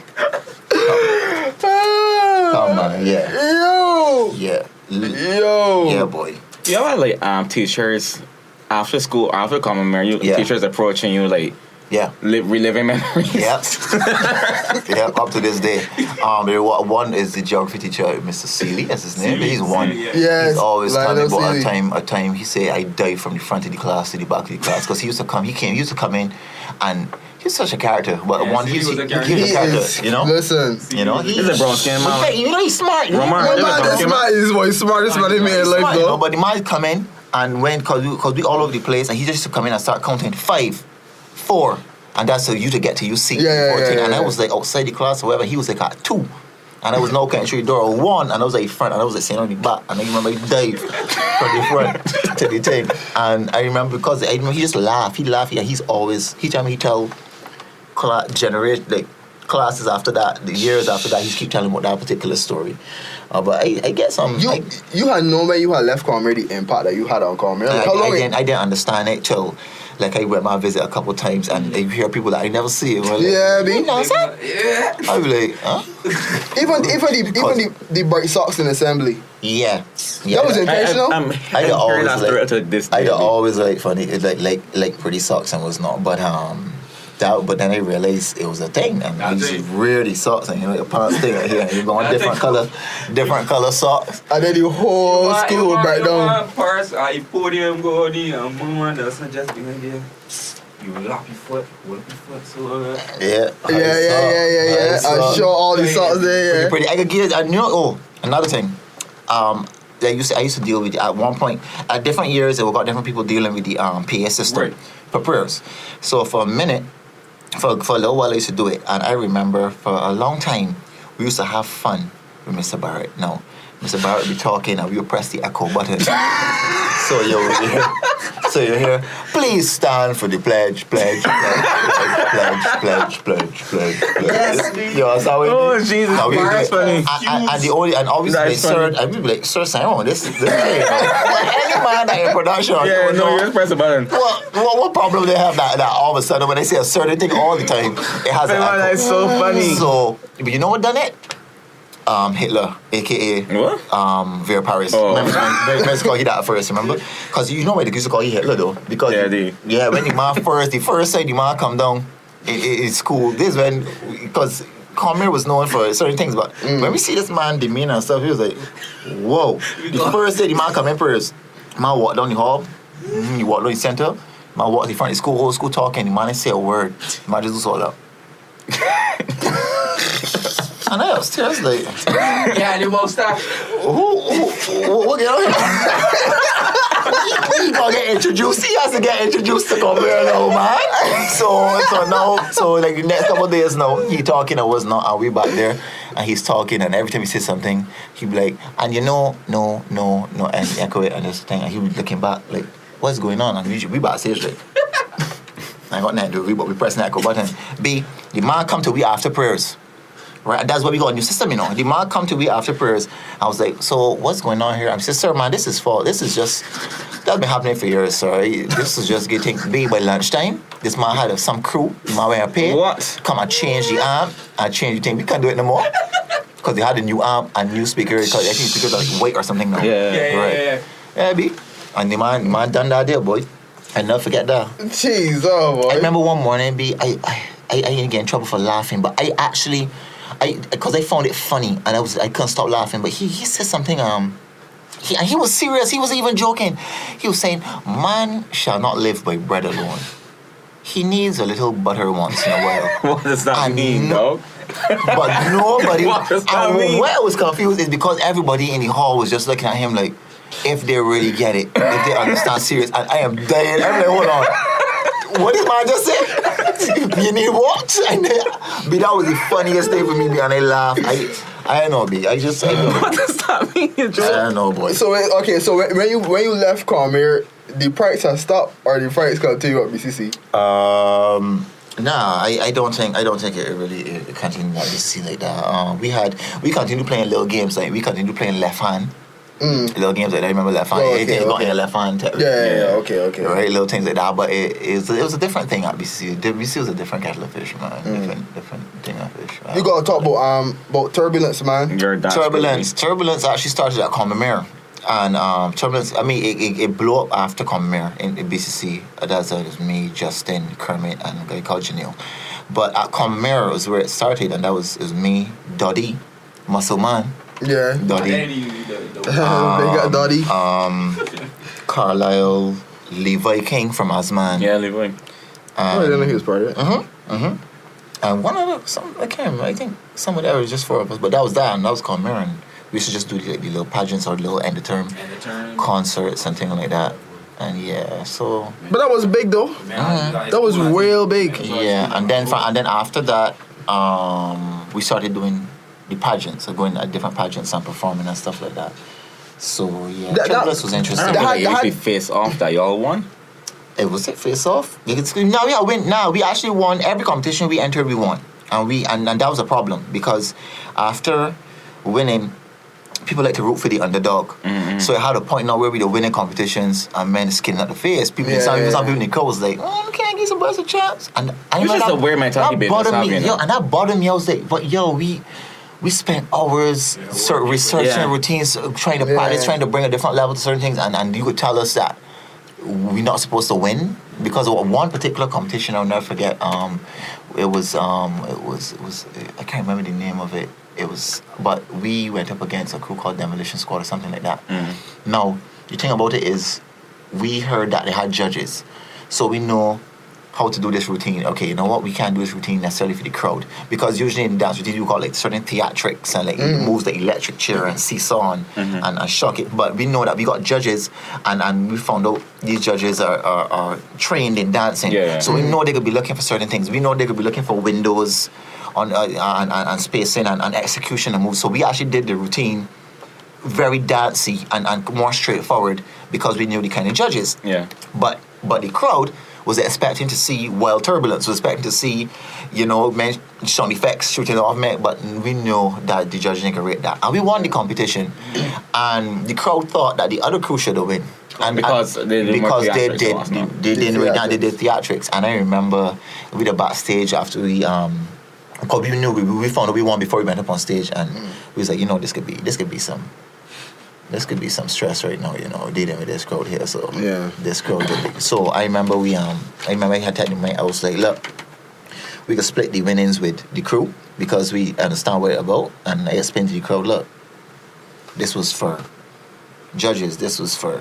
Come man, yeah. Yo. Yeah. Yo. Yeah boy. You ever like um teachers after school, after common memory, you Yeah. teachers approaching you like Yeah. li- reliving memories. Yeah. yeah, up to this day. Um, there one is the geography teacher, Mr. Seeley, that's his name. Seeley, He's one. Seeley, yeah. Yes. He's always telling me Lionel about a time, a time he said I died from the front of the class to the back of the class because he used to come. He came. He used to come in, and he's such a character. But Yeah, one, Seeley he's was a character. he's He a character. is. You know. Listen. You know, He's a brown skin man. Hey, You know, he's smart. You know, Roman, he's he's a Man, brown this skin man is one smartest man in my life, smart, you know, but the man come in and when cause we, cause we all over the place and he just used to come in and start counting five, four, and that's so you to get to your seat. Yeah, yeah, 14. yeah, and I was like outside the class or whatever. He was like at two. And I was no country door one, and I was like front, and I was like sitting on the back, and I remember he dived from the front to the thing. And I remember because I remember he just laughed, he laughed, yeah, he's always he time he tell cla- generation like classes after that, the years after that, he's keep telling about that particular story. Uh, but I, guess I get some. You I, you had no way you had left comedy the impact that you had on comedy. I, Like, how I didn't, I didn't understand it till like I went my visit a couple times and you hear people that I never see. and Like, Yeah, me. You know, son? Yeah. I be like, huh? even even the Because- even the, the bright socks in assembly. Yeah. yeah That was I, I, Intentional? I, I'm, I I'm don't always like- this I day. always like funny, like like like pretty socks and was not, but um. That, but then I realized it was a thing, and I That's used to it. wear these socks, and you know, the pants thing right here, and you go on That's different color, different color socks. And then the whole You school want- back you down. want Purse, I podium go on the and mama doesn't just behind there. You lap your foot, hold up your foot so uh, Yeah, Yeah, yeah, yeah, yeah, yeah. I saw. show all the socks there. Yeah. pretty. I could get. I you know. Oh, another thing. Um, I used to, I used to deal with at one point at different years. We got different people dealing with the um PA system Right. for prayers. So for a minute, for for a little while, I used to do it, and I remember for a long time we used to have fun with Mr. Barrett. No, Mr. Barrett be talking, and we would press the echo button. so you you hear, so you hear, please stand for the pledge, pledge, pledge, pledge, pledge, pledge, pledge, pledge. Yes, me. Yo, that's how we Oh, do. Jesus, How we do that's it. funny. And, and, and the only and obviously like, That's sir, funny. I would be like, Sir Simon, this this hey, any man that in production. Yeah, no, know you just press the button. what, what, what problem they have that, that all of a sudden when they say a certain thing all the time, it has an Man, echo. that's so funny. So, but you know what done it? Um, Hitler, aka What? um, Vera Paris. Oh. Remember, remember, remember call you that at first, remember? Because you know why they used to call you Hitler though? Because Yeah, they- yeah, when the man first, the first time the man come down, in school. This when because Cawmere was known for certain things, but when we see this man demeanor and stuff, he was like, "Whoa!" The first day the man come in first, man walk down the hall, mm, he walk down the center, man walk in front of the school, whole school talking, the man didn't say a word, the man just do all up. And I was tears like, Yeah, the most stuff. who, who, who, what get on here? he gonna get introduced. He has to get introduced to come here now, man. So, so now, so like the next couple of days now, he talking or was not, and we back there, and he's talking, and every time he says something, he be like, and you know, no, no, no, and echo it and this thing, and he be looking back like, what's going on? And we we backstage like. I got nothing to do, we- but we press that echo button. B, the man come to we after prayers. Right, that's why we got a new system, you know. The man come to me after prayers. I was like, so what's going on here? I said, sir, man, this is for this is just that's been happening for years, sir. This is just getting big by lunchtime. This man had some crew, the man wear a pay. What? Come and change the arm and change the thing. We can't do it no more. Because they had a new arm and new speaker. Because I think speakers are white or something now. Yeah. Yeah, yeah, Right. yeah. Yeah, B. And the man, the man done that there, boy. I never forget that. Jeez, oh boy. I remember one morning, B, I, I, I, I didn't get in trouble for laughing, but I actually, I, because I found it funny, and I was, I couldn't stop laughing. But he, he said something, um, he, and he was serious. He wasn't even joking. He was saying, "Man shall not live by bread alone. He needs a little butter once in a while." What does that I mean, know- dog? But nobody. What does that and mean? where I was confused is because everybody in the hall was just looking at him like, if they really get it, if they understand serious, and I am dying. I'm like, hold on. What did man just say? you need what? And then, but that was the funniest day for me, and I laughed. I, I don't know, B. I just, I don't know. What does that mean, I Joe? don't know, boy. So okay, so when when you when you left Cawmere, the price has stopped or the price continue at BCC? Um, nah, I, I don't think I don't think it really it continued like this like that. Uh, we had we continued playing little games like we continued playing left hand. Mm. Little games like that. I remember left hand. Oh, okay, Anything got okay. in your left hand. Yeah, yeah, yeah, okay, okay. Right, little things like that. But it, it, was, it was a different thing at BC. The BC was a different kettle of fish, man. Different, different thing of fish. You gotta talk about um about turbulence, man. You're dance Turbulence. Turbulence actually started at Combermere. And um, Turbulence, I mean, it, it, it blew up after Combermere in, in BCC. That's uh, it was me, Justin, Kermit, and a guy called Janelle. But at Combermere was where it started, and that was, it was me, Doddy, Muscle Man, Yeah. Doddy, Then you- the- the- they got Dottie. um, Carlisle, Levi King from Asman. Yeah, Levi. Um, oh, I didn't know he was part of it. Mm-hmm. Mm-hmm. And one other, some I can't remember. I think somebody else was just four of us, but that was that, and that was called And we used to just do the, the little pageants or little end of term And the turn. concerts and things like that. And yeah, so But that was big though. That was real big. yeah, and then and then after that, um, we started doing the pageants, so going at different pageants and performing and stuff like that. So yeah, That- that- Turbulence was interesting. remember That- that that- face off that y'all won. It was it face off. You can scream. No, yeah, win. Now we actually won every competition we entered. We won, and we and, and that was a problem because after winning, people like to root for the underdog. Mm-hmm. So it had a point now where we were winning competitions and men skin at the face. People, Yeah, some, yeah, some yeah. people in the crowd was like, "Oh, can I give some boys a chance?" And I It's remember just that- a weird mentality that business bothered me, happening yo, now. and that bothered me. I was like, "But yo, we." We spent hours sort of researching Yeah. routines, uh, trying to Yeah, practice, yeah. trying to bring a different level to certain things, and, and you could tell us that we're not supposed to win because of one particular competition I'll never forget. Um, it was um, it was it was I can't remember the name of it. It was but we went up against a crew called Demolition Squad or something like that. Now the thing about it is we heard that they had judges, so we know how to do this routine. Okay, you know what? We can't do this routine necessarily for the crowd because usually in dance routine you got like certain theatrics and like Mm. moves the electric chair and seesaw and, and, and shock it. But we know that we got judges and, and we found out these judges are, are, are trained in dancing. Yeah, yeah. So we know they could be looking for certain things. We know they could be looking for windows on uh, and, and, and spacing and, and execution and moves. So we actually did the routine very dancey and, and more straightforward because we knew the kind of judges. Yeah. But but the crowd was expecting to see wild turbulence, was expecting to see, you know, men sound effects shooting off men, but we knew that the judges didn't rate that. And we won the competition. and the crowd thought that the other crew should have win. And, Because and they did because they did time. they Did didn't they theatrics. did theatrics. And I remember we the backstage after we um because we knew we, we found out we won before we went up on stage and we was like, you know, this could be this could be some this could be some stress right now, you know, dealing with this crowd here. So Yeah. this crowd. So I remember we um I remember I had telling my I was like, look, we could split the winnings with the crew because we understand what it's about. And I explained to the crowd, look, this was for judges, this was for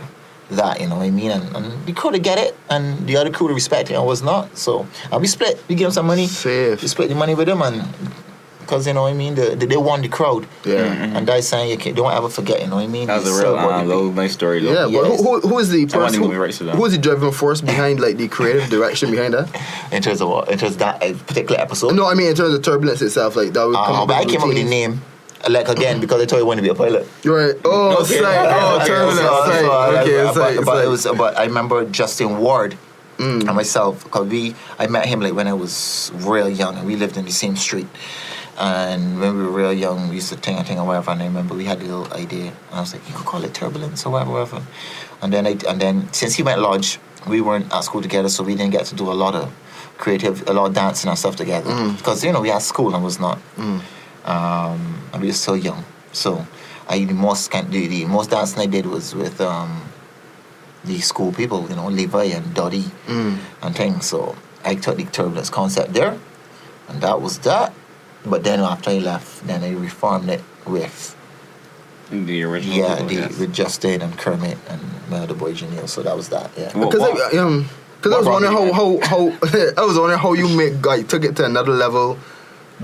that, you know what I mean? And, and the crew to get it, and the other crew to respect it, and was not. So uh, we split. We give them some money. Safe. We split the money with them, and because you know what I mean, the, the, they won the crowd. Yeah. And that's saying you can't, don't ever forget, you know what I mean? That was a real so what um, they- nice story though. Yeah, but Yes. who, who, who is the person? Who, rights who is the driving force behind like the creative direction behind that? in terms of what? In terms of that uh, particular episode? No, I mean in terms of turbulence itself, like that would come Uh, up but I with came up with the name, like again, because I told you I wanted to be a pilot. You're right. Oh, Okay. sight. Oh, Okay, turbulence. So- sight. so I- okay, but, sight, but, sight. it was, but I remember Justin Ward Mm. and myself, because we, I met him like when I was real young, and we lived in the same street. And when we were real young, we used to ting a ting or whatever. And I remember we had a little idea, and I was like, "You could call it turbulence or whatever, whatever." And then, I, and then since he went lodge, we weren't at school together, so we didn't get to do a lot of creative, a lot of dancing and stuff together. Mm. Because you know we had school and was not, um, and we were still young. So, I the most kind the, the most dancing I did was with um, the school people, you know, Levi and Dottie Mm. and things. So I took the turbulence concept there, and that was that. But then after I left, then they reformed it with The original. yeah, people, the, yes. with Justin and Kermit and my other boy Janelle. So that was that. Yeah. What- Because what- I, um, because I was brought wondering you how, how how I was wondering how you make like took it to another level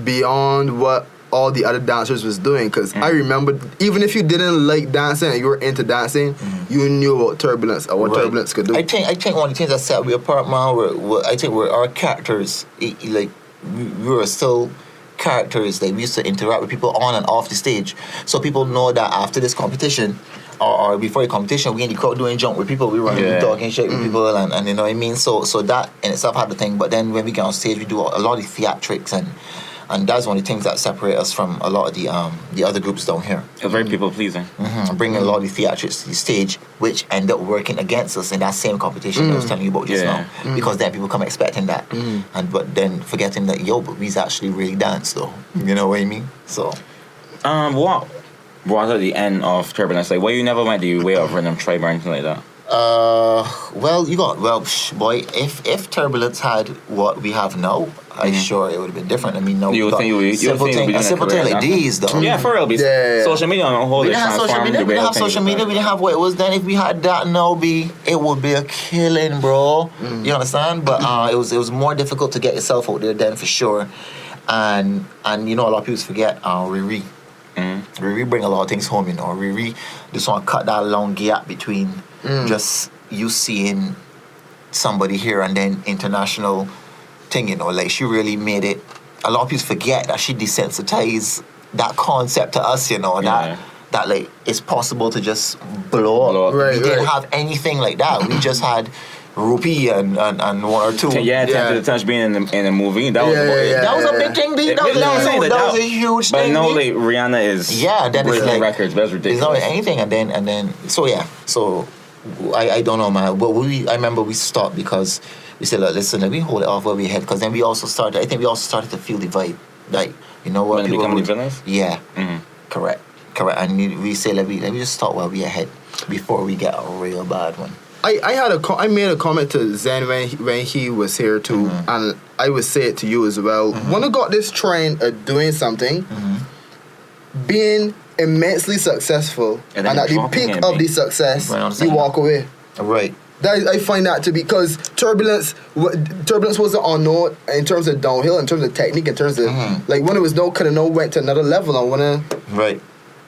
beyond what all the other dancers was doing. Because I Mm. remember even if you didn't like dancing and you were into dancing, you knew about turbulence or what Right. turbulence could do. I think I think one of the things that set we apart, man, were, were I think were our characters. i- i- like we, we were still characters that we used to interact with people on and off the stage, so people know that after this competition. Or, or before the competition, we in the crowd doing jump with people. We were Yeah. talking shit with mm. people, and, and you know what I mean. So, so that in itself had the thing. But then when we get on stage, we do a lot of theatrics, and and that's one of the things that separate us from a lot of the um the other groups down here. Was very people pleasing. hmm Bringing a lot of the theatrics to the stage, which end up working against us in that same competition I was telling you about just Yeah. now. Because then people come expecting that, and but then forgetting that yo, but we's actually really dance though. You know what I mean? So Um, what brought at the end of turbulence? Like, why you never went the way of rhythm tribe or anything like that? Uh, well, you got well, psh, boy. If if turbulence had what we have now, I'm sure it would have been different. I mean, no, Mm-hmm. You we would got think you would- you simple think thing, a simple thing like these, though. Yeah, for real. Because Yeah, yeah, yeah. social media on a whole We is didn't have social media. We way didn't have social media. We didn't have what it was then. If we had that now, be it would be a killing, bro. You understand? But uh, it was it was more difficult to get yourself out there then for sure. And and you know a lot of people forget uh, Riri. Mhm. Riri bring a lot of things home. You know, Riri just want to cut that long gap between just you seeing somebody here and then international thing. You know, like she really made it. A lot of people forget that she desensitized that concept to us. You know Yeah. that that like it's possible to just blow up. Blow up. Right, we didn't have anything like that. we just had Rupee and, and, and one or two. Yeah, yeah. Yeah. to touch being in the, in the movie. That was Yeah, yeah, yeah. That was a big thing, B. It- That was, no, a, saying huge, that that that- was a huge But thing. no, like Rihanna is Yeah, then it's like records. That's There's ridiculous. not anything, and then and then so yeah, so I, I don't know, man. But we I remember we stopped because we said, Look, listen, let me hold it off where we head, because then we also started. I think we also started to feel the vibe, like you know what When people become the would- villains? Yeah, Mhm. correct, correct. And we- we say let me let me just start where we ahead before we get a real bad one. I, I had a co- I made a comment to Zen when he, when he was here too, Mm-hmm. and I would say it to you as well. When I got this trend of doing something, Mm-hmm. being immensely successful, And and, at the peak of the success, Right on the you walk away. Right. That I find that to be because turbulence, wa- turbulence wasn't unknown in terms of downhill, in terms of technique, in terms of Mhm. like when it was no kind of no went to another level. I wanna Right.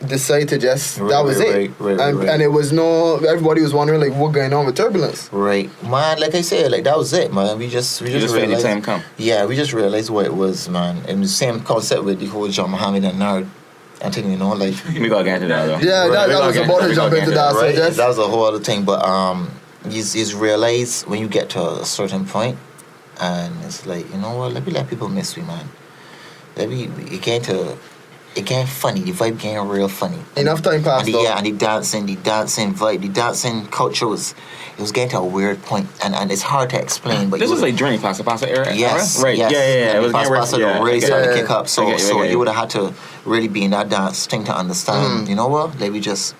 decide to just Right, that was right, it, right, right, and, right. and it was no. Everybody was wondering like what going on with turbulence. Right, man. Like I said, like that was it, man. We just we You just, just wait the realized. time come. Yeah, we just realized what it was, man. And the same concept with the whole John Muhammad and Nard. I think you know, like We gotta get into that though. Yeah, Right, that, that was get about to jump gotta into that. right, So just that was a whole other thing. But um, you you realize when you get to a certain point, and it's like you know what? Let me let people miss me, man. Let me it getting to it getting funny. The vibe getting real funny. enough time passed. And the, though. yeah, and the dancing, the dancing vibe, the dancing culture was it was getting to a weird point, and, and it's hard to explain. But This was would- like Journey Pasta Pasta era. Yes, era? right. Yes. Yeah, yeah, yeah. And It was the Pasta real- Pasta yeah, really I started it. to kick up. So, I you, so get you you. would have had to really be in that dance thing to understand. Mm. You know what? Let me just.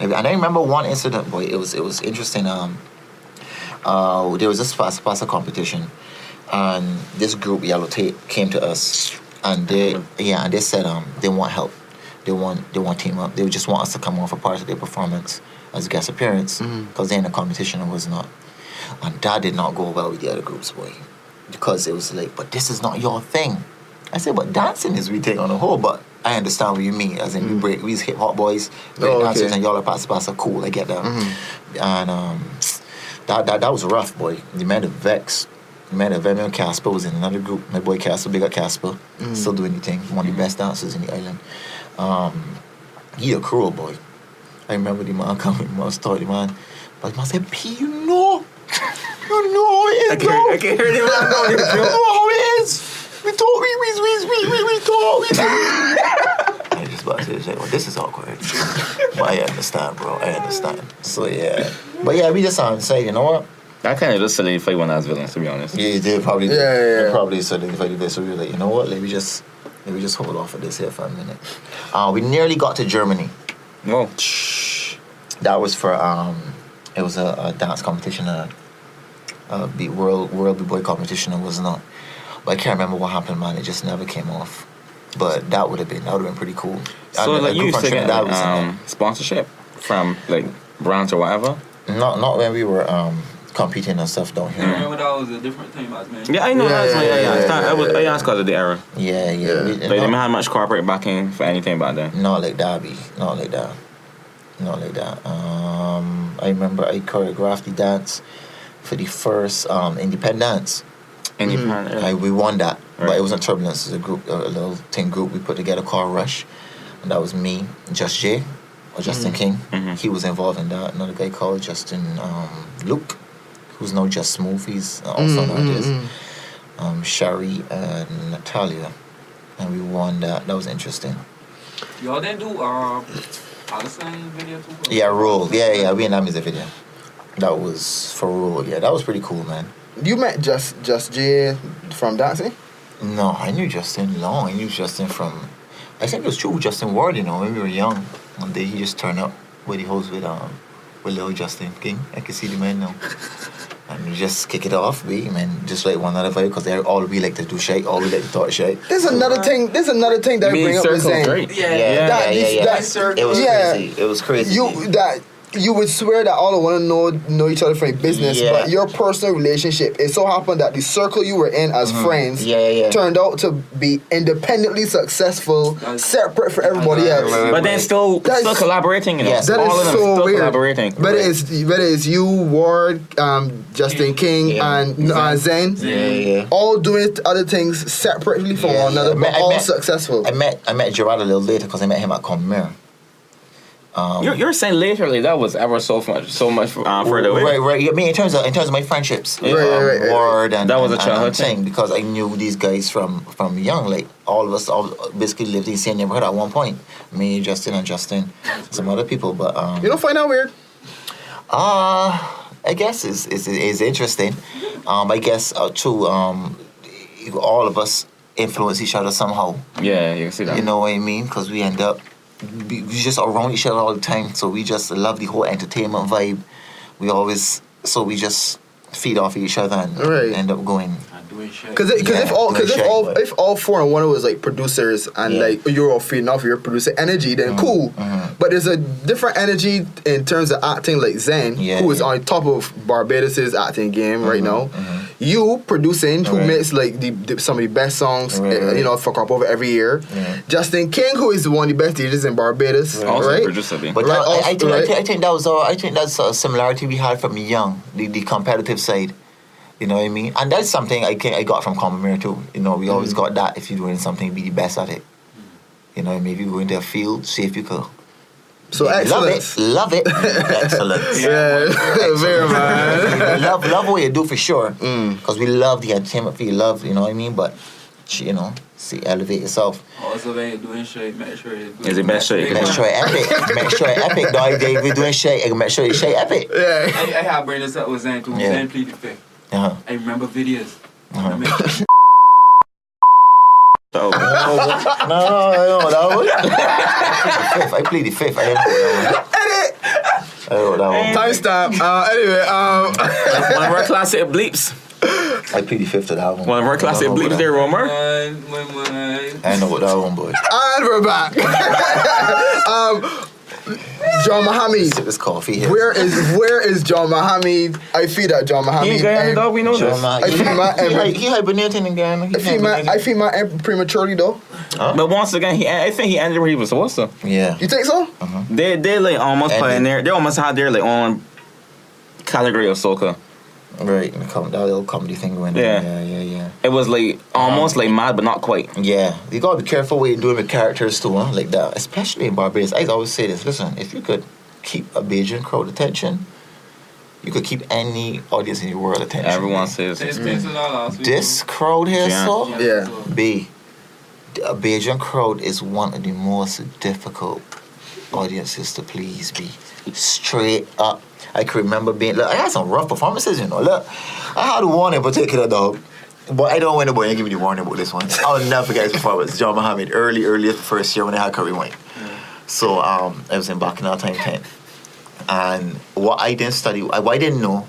And I remember one incident, boy. It was it was interesting. Um, uh, there was this Pasta competition, and this group Yellow Tape came to us, and they yeah, and they said um they want help, they want they want team up, they just want us to come on for part of their performance as a guest appearance because they're in a competition and was not, and that did not go well with the other groups, boy, because it was like, but this is not your thing. I said, but dancing is we take on the whole, but. I understand what you mean. As in, we break, we hip hop boys, break Oh, dancers, okay. and y'all are pass pass are cool. I get that. And um, that, that that was rough, boy. The man of Vex, the man of Venom Casper was in another group. My boy Casper, big up Casper, still doing anything. One of the best dancers in the island. Um, he a cruel boy. I remember the man coming, the man was talking, man. But the man said, P, you know, you know it is, I can, bro. I can hear the man going You know how it is. We talk, we, we, we, we, we, we talk, we talk. I just about to say, well, this is awkward. but I understand, bro. I understand. So, yeah. But yeah, we just sound say, you know what? I kind of just solidified one as villains, to be honest. Yeah, they probably. Yeah, yeah, yeah. probably solidified it. So we were like, you know what? Let me just let me just hold off of this here for a minute. Uh, we nearly got to Germany. Whoa. That was for um, it was a, a dance competition, a, a big world world big boy competition. It was not, but I can't remember what happened, man. It just never came off. But that would have been that would have been pretty cool. So, And a like, you group used to get Trinidad was in um, sponsorship from, like, brands or whatever? Not not when we were um, competing and stuff down here. remember that was a different thing, man. Yeah, I know. Yeah, that's yeah, yeah, yeah, yeah, It's not- yeah, I, was, I asked because of the era. Yeah, yeah. Yeah. We- Like, they didn't have much corporate backing for anything back then. Not like that, B. Not like that. Not like that. Um, I remember I choreographed the dance for the first um, independent dance. And you I, we won that, but it wasn't Turbulence. It was a group, a little thing group we put together called Rush. And that was me, Just Jay, or Justin King. Mhm. He was involved in that. Another guy called Justin um, Luke, who's now Just Smooth. He's also Mm, an mm, artist. mm. Um, Shari and Natalia. And we won that. That was interesting. Y'all didn't do um, Palestine video too? Yeah, Rule. Yeah, yeah, we in that music video. That was for Rule. Yeah, that was pretty cool, man. You met just just Jay from dancing? No, I knew Justin long. I knew Justin from. I think it was true with Justin Ward. You know, when we were young, one day he just turned up with the host with um with little Justin King. I can see the man now. And we just kick it off, we man, just like one other vibe because they all we like to do shit, all we like to talk shit. There's another thing. There's another thing that I Me bring up with circle, Zen. great. Yeah, yeah, That- yeah, yeah. that- It was yeah. crazy. It was crazy. You that you would swear that all want to know know each other from your business, Yeah. but your personal relationship. It so happened that the circle you were in as friends Mm-hmm. Yeah, yeah, yeah. turned out to be independently successful, That's- separate for everybody Right, else. right, right. But then still, That's- still collaborating, you know. Yes. That All is of them so still weird. collaborating. But it's whether it's you, Ward, um, Justin King, Yeah. and uh, Zen, yeah, yeah. all doing other things separately from Yeah, one another, yeah. but I all met- successful. I met I met Gerard a little later because I met him at Cawmere. Um, You're, you're saying literally that was ever so much, so much uh, further away. Right, right. I mean, in terms of in terms of my friendships, Right, um, right, right, Ward and That was and- a childhood and thing. because I knew these guys from from young. Like all of us, all basically lived in the same neighborhood at one point. Me, Justin, and Justin, some other people. But um, you don't find that weird? uh, I guess it's is it's interesting. Um, I guess uh, too. Um, all of us influence each other somehow. Yeah, you see that. You know what I mean? Because we end up we, we just around each other all the time. So we just love the whole entertainment vibe. We always so we just feed off each other and Right. end up going. I'm doing shit. Because because if all because if like all but- if all four and one was like producers and Yeah. like you're all feeding off your producer energy, then cool. mhm. But there's a different energy in terms of acting, like Zen, Yeah, who is yeah. on top of Barbados's acting game right Mhm, now. You producing, who Right. makes like the, the some of the best songs, Right, uh, right. you know, for crop over every year. Yeah. Justin King, who is one of the best DJs in Barbados, Right. Also, right? producer But Right, that, I, I, think, I, think, I think that was uh, I think that's a similarity we had from young, the, the competitive side. You know what I mean? And that's something I can, I got from Common too. You know, we always Mm-hmm. got that if you're doing something, be the best at it. You know, maybe you go into a field, see if you could. So love it, love it, excellence. Yeah, very man. love, love what you do for sure. Mm. Because we love the entertainment feel, love, you know what I mean? But, you know, see, elevate yourself. Also, when you're doing shit, make sure you're Is it best shit? Make sure it epic. Make sure it epic, dog. If you're doing shit, make sure you shit epic. Yeah. I, I have bring this up with Zan too. Yeah. Zan plead fifth. Uh-huh. I remember videos. Uh-huh. I make- Oh, No, no, that one. I plead the fifth. I played the fifth. I didn't know that one. Edit! I don't know that one. Timestamp. Uh, anyway, um, one of our classic bleeps. I played the fifth of that one. One of our classic bleeps about there, that. Romer. My. I know what that one, boy. And we're back. um, John Mohammed. Sip this coffee here. Where is where is John Mohammed? I feel that John He Mohammed. ain't Guyana, dog. We know Sure, this. man. I He, feel my- he, he, he hibernating in Ghana. He I feel my I hibernating. feel my prematurely though. But once again, he I think he ended where he was supposed to. Yeah. You think so? Uh-huh. They they like almost And put in they- there. They almost had their like own category of soca. Right. The com- that little comedy thing going Yeah. on. Yeah, yeah, yeah. It was like almost like mad, but not quite. Yeah, you gotta be careful what you're doing with characters too, huh? like that. Especially in Barbados. I always say this. Listen, if you could keep a Bajan crowd attention, you could keep any audience in your world attention. Everyone says This pencil all last week. This crowd here, Yeah. so Yeah. B. A Bajan crowd is one of the most difficult audiences to please. Be straight up. I can remember being. Look, I had some rough performances, you know. Look, I had one in particular, dog. But I don't want to give me the warning about this one. I'll never forget his performance. John Mohammed, early, early first year when I had Curry Wine. So um, I was in Bacchanal Time 10. And what I didn't study, what I didn't know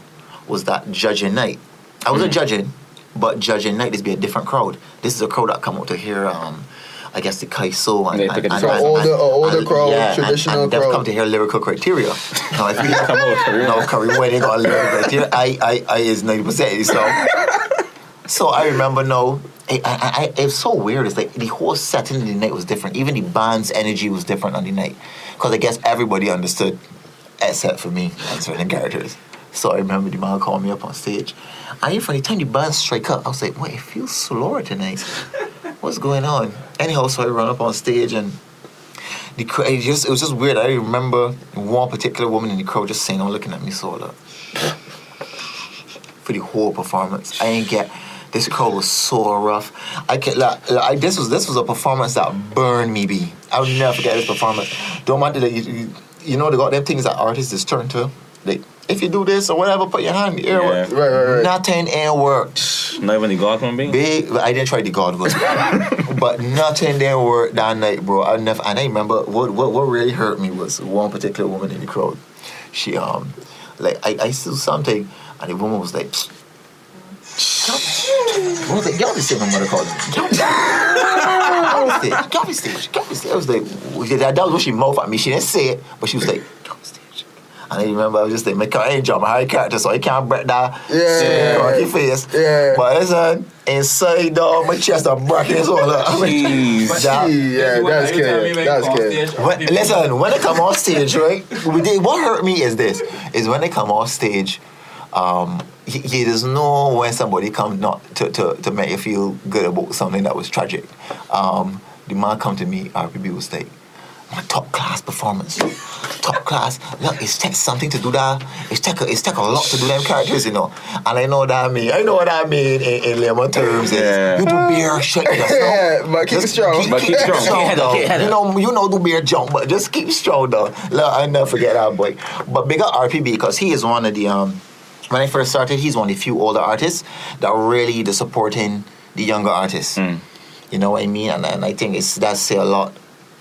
was that judging night. I was a judging, but judging night is be a different crowd. This is a crowd that come out to hear, um, I guess, the Kaiso and, They and, take it and, to and, older- and- older and- crowd, yeah, and- traditional and, they've crowd. come to hear lyrical criteria. Now, if you Come out, Curry. no, Curry Wine, they got a lyrical criteria. I, I, I is 90%. So, so I remember no. I, I, I, it was so weird. It's like the whole setting of the night was different. Even the band's energy was different on the night. Because I guess everybody understood, except for me and certain characters. So I remember the man called me up on stage. And even from the time the band strike up, I was like, wait, it feels slower tonight. What's going on? Anyhow, so I run up on stage and the crowd, it, just, it was just weird. I remember one particular woman in the crowd just saying, "Oh, looking at me so look." For the whole performance, I ain't get. This crowd was so rough. I can like, like this was this was a performance that burned me. Be I'll never forget this performance. Don't matter that you, you, you know they got them things that artists is turn to. Like if you do this or whatever, put your hand in the air. Yeah. Right, right, right. Nothing ain't worked. Not even the God can be. Big, I didn't try the God was, but nothing didn't work that night, bro. I never, and I remember what, what what really hurt me was one particular woman in the crowd. She um, like I I saw something, and the woman was like. What was it? Get off the stage, my mother called me. Get off the stage. Get off the. Get off the stage. I was like, that, that was what she mouthed at me. She didn't say it, but she was like, get off the stage. And I remember I was just like, my character ain't my high character, so I can't break that Yeah. cocky face. Yeah. But listen, inside dog, my chest are breaking as well. I Jeez. that- Yeah, that's good. That's good. when, listen, when they come off stage, right? what hurt me is this: is when they come off stage, um, y- y- there's no when somebody comes not to, to, to make you feel good about something that was tragic. Um, the man come to me, RPB was like, my top class performance, top class. Look, it's take something to do that. It's take a, it's take a lot to do them characters, you know. And I know what I mean. I know what I mean in, in lemon terms. Yeah. You do beer, shake it. Yeah, but keep it strong. But keep strong. Keep head up, though. keep You know, you know, do beer jump, but just keep strong though. Look, I never forget that boy. But big up RPB because he is one of the um. When I first started, he's one of the few older artists that really the supporting the younger artists. Mm. You know what I mean? And, and I think it's that say a lot.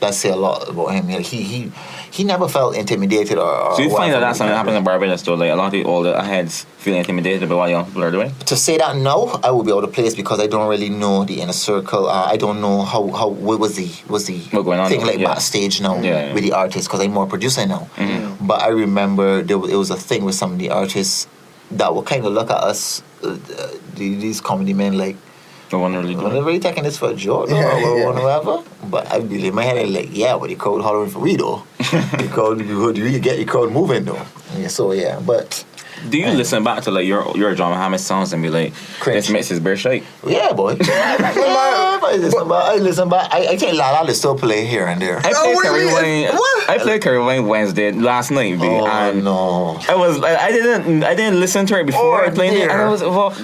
That say a lot about him. He he he never felt intimidated or. or So you find that that's something that happens in Barbados though. Like a lot of the older heads feel intimidated by what young people are doing. to say that now, I would be out of place because I don't really know the inner circle. Uh, I don't know how how what was the was the What going on thing now, like yeah. backstage now Yeah, yeah. with the artists because I'm more producer now. Mm-hmm. But I remember there was, it was a thing with some of the artists that would kind of look at us, uh, uh, these comedy men like. No one really I'm doing. not really taking this for a joke or Yeah, yeah. whatever. But I'd be in my head is like, yeah, but the crowd hollering for we though. the crowd, you, you get the crowd moving though. Yeah, so yeah, but Do you listen back to like your your John Muhammad songs and be like, Cringe. this makes his bear shake? Yeah, boy. yeah, I listen, but I listen, but I, I think La La is still play here and there. I Oh, played what do you Curry mean? Wayne. What? I played Curry Wine Wednesday last night, B, Oh and no! I was like, I didn't I didn't listen to it before Oh, I played it, and I was well.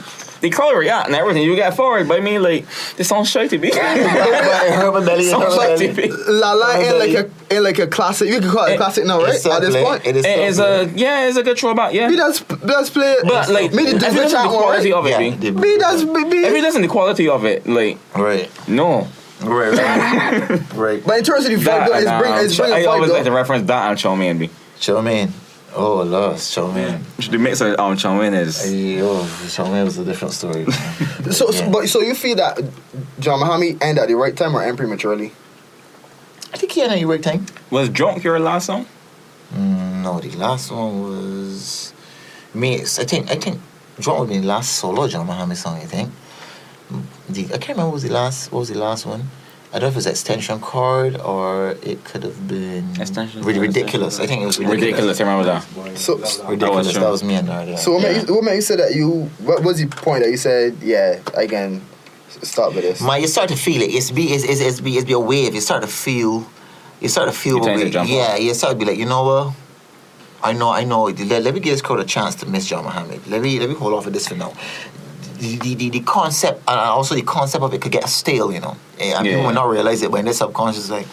The color react and everything you get forward, but I mean like this sounds shy to be. Herman Belly, Sounds Herman like Belly. TV. La La in like Belly. a in like a classic. You can call it a classic now, right? It's still At this play. point. It is It still play. a yeah, it's a good throwback. Yeah, Me does does play. but like me the if you different listen to chat the one, quality right? of it, Yeah, B. the- Me does be. If you be listen to the quality of it, like right, no, right, right, right. but in terms of the vibe, that though, it's bring um, it's bring a I always like to vibe reference that and Chow Man B. Show me in. Oh, lost Chow Mein. The mix of um Chong Win is Hey, oh, Chow Mein was a different story. man. So, so but so you feel that John Muhammad end at the right time or end prematurely? I think he ended at the right time. was drunk your last song. Mm, no, the last one was me. I think I think John would be the last solo John Muhammad song. I think. Mm, The, I can't remember what was the last. What was the last one? I don't know if it was extension cord or it could have been Extension Rid- Card, ridiculous. I think it was ridiculous. Ridiculous. I remember that. So, Ridiculous. That That was was, me and Nard. So what made you, what made you say that you? What was the point that you said? Yeah, I can start with this. My, you start to feel it. It's be it's, it's, it's be it's be a wave. You start to feel. You start to feel. You to jump yeah, on. you start to be like, you know what? I know, I know. Let, let me give this crowd a chance to miss John Muhammad. Let me let me hold off with this for now. The, the, the, the concept and also the concept of it could get stale, you know. Eh, And people will not realize it when they're subconscious like,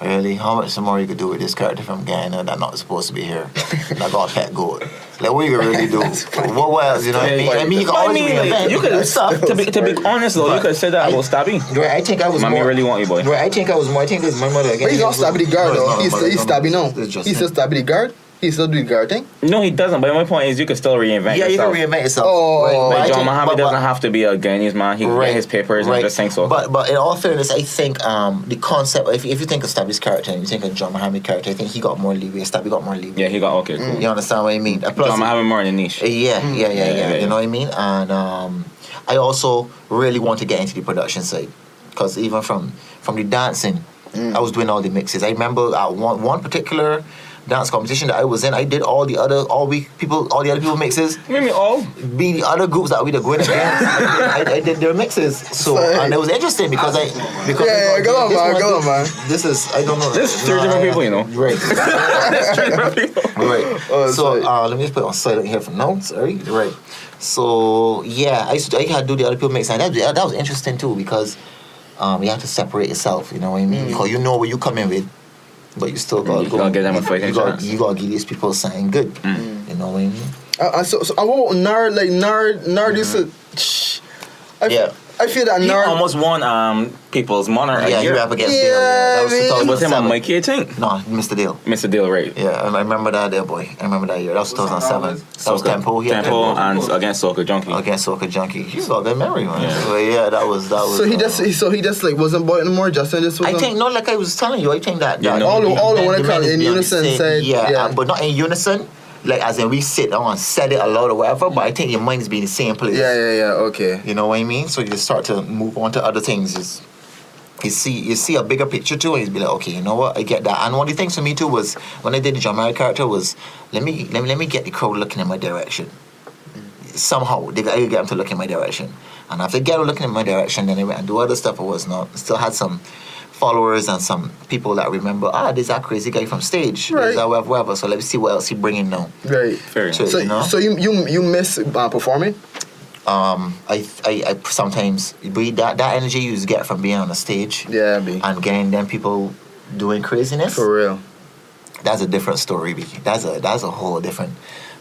really, how much more you could do with this character from Ghana that not supposed to be here? I got a pet goat. Like what you could really do? what, what else? You know what I mean? I mean, you can I always mean, like, you could stuff. to be to be honest though, you could say that I- about stabbing. Right, I think I was Mommy more. really want you, boy. Right, I think I was more. I think it's my mother again. But he's not stabbing the guard No, though. He's my still, he's stabbing now. it's just He's still stabbing the guard. He still do the thing. No, he doesn't. But my point is, you can still reinvent Yeah, you can reinvent yourself. Oh. Right, but I Like John think- Muhammad but- but- doesn't have to be a Guyanese man. He can get his papers and just sing so. But but in all fairness, I think um, the concept. If, if you think of Stabby's character and you think of John Muhammad character, I think he got more leeway. Stabby got more leeway. yeah, he got okay. Cool. You understand what I mean? Plus, John Muhammad more in the niche. Uh, Yeah, yeah, yeah, yeah, yeah, You yeah. know what I mean? And um, I also really want to get into the production side because even from from the dancing, I was doing all the mixes. I remember at one one particular dance competition that I was in, I did all the other all we people all the other people mixes. Maybe all. Be the other groups that we were going against. I, did- I, I did their mixes, so and it was interesting because I because Yeah, I yeah, go on, man, go on, man. This is I don't know. This is three different people, you know. Right. Right. Oh, so sorry. uh, let me just put it on silent here for now. Sorry. Right. So yeah, I used to, I had to do the other people mix, and that, that was interesting too because um, you have to separate yourself. You know what I mean? Because you know where you come in with, but you still got You gotta give them a fighting you gotta, chance. you gotta give these people something good. You know what I mean? I, uh, so, so I want Nard like Nard Nard used to. Shh. I, Yeah. I feel that He Nard. almost won um People's Monarch. yeah, you year. rap against Yeah, Dale. Yeah, that was man. It was him 2007. and Mikey, I think. No, Mr. Dale. Mr. Deal, right? Yeah, I I remember that there, boy. I remember that year. That was 2007. That was Tempo. Yeah, Tempo and against Soca Junkie. against Soca Junkie. He's got good memory, man. Yeah. So yeah, that was that was. so he uh, just so he just like wasn't boy anymore. Justin just I wasn't. think no, like I was telling you, I think that, Yeah, that no, all the- all the men- one the that come men is in unison said- yeah, yeah. uh, but not in unison. Like as in we sit down and said it aloud or whatever. But I think your mind is being the same place. yeah, yeah, yeah. Okay. You know what I mean? So you start to move on to other things. Is you see you see a bigger picture too, and you be like, okay, you know what? I get that. And one of the things for me too was when I did the John Mayer character was let me let me let me get the crowd looking in my direction. Somehow they got, I get them to look in my direction, and after they get them looking in my direction, then they went and do other stuff. I was not still had some followers and some people that remember. Ah, there's that crazy guy from stage. Right. There's that whatever, whatever. So let me see what else he bringing now. Right. Fair. So- So you know? so you you you miss uh, performing? um, I, I, I sometimes but that that energy you get from being on a stage Yeah, B. and getting them people doing craziness. For real. That's a different story, B. That's a that's a whole different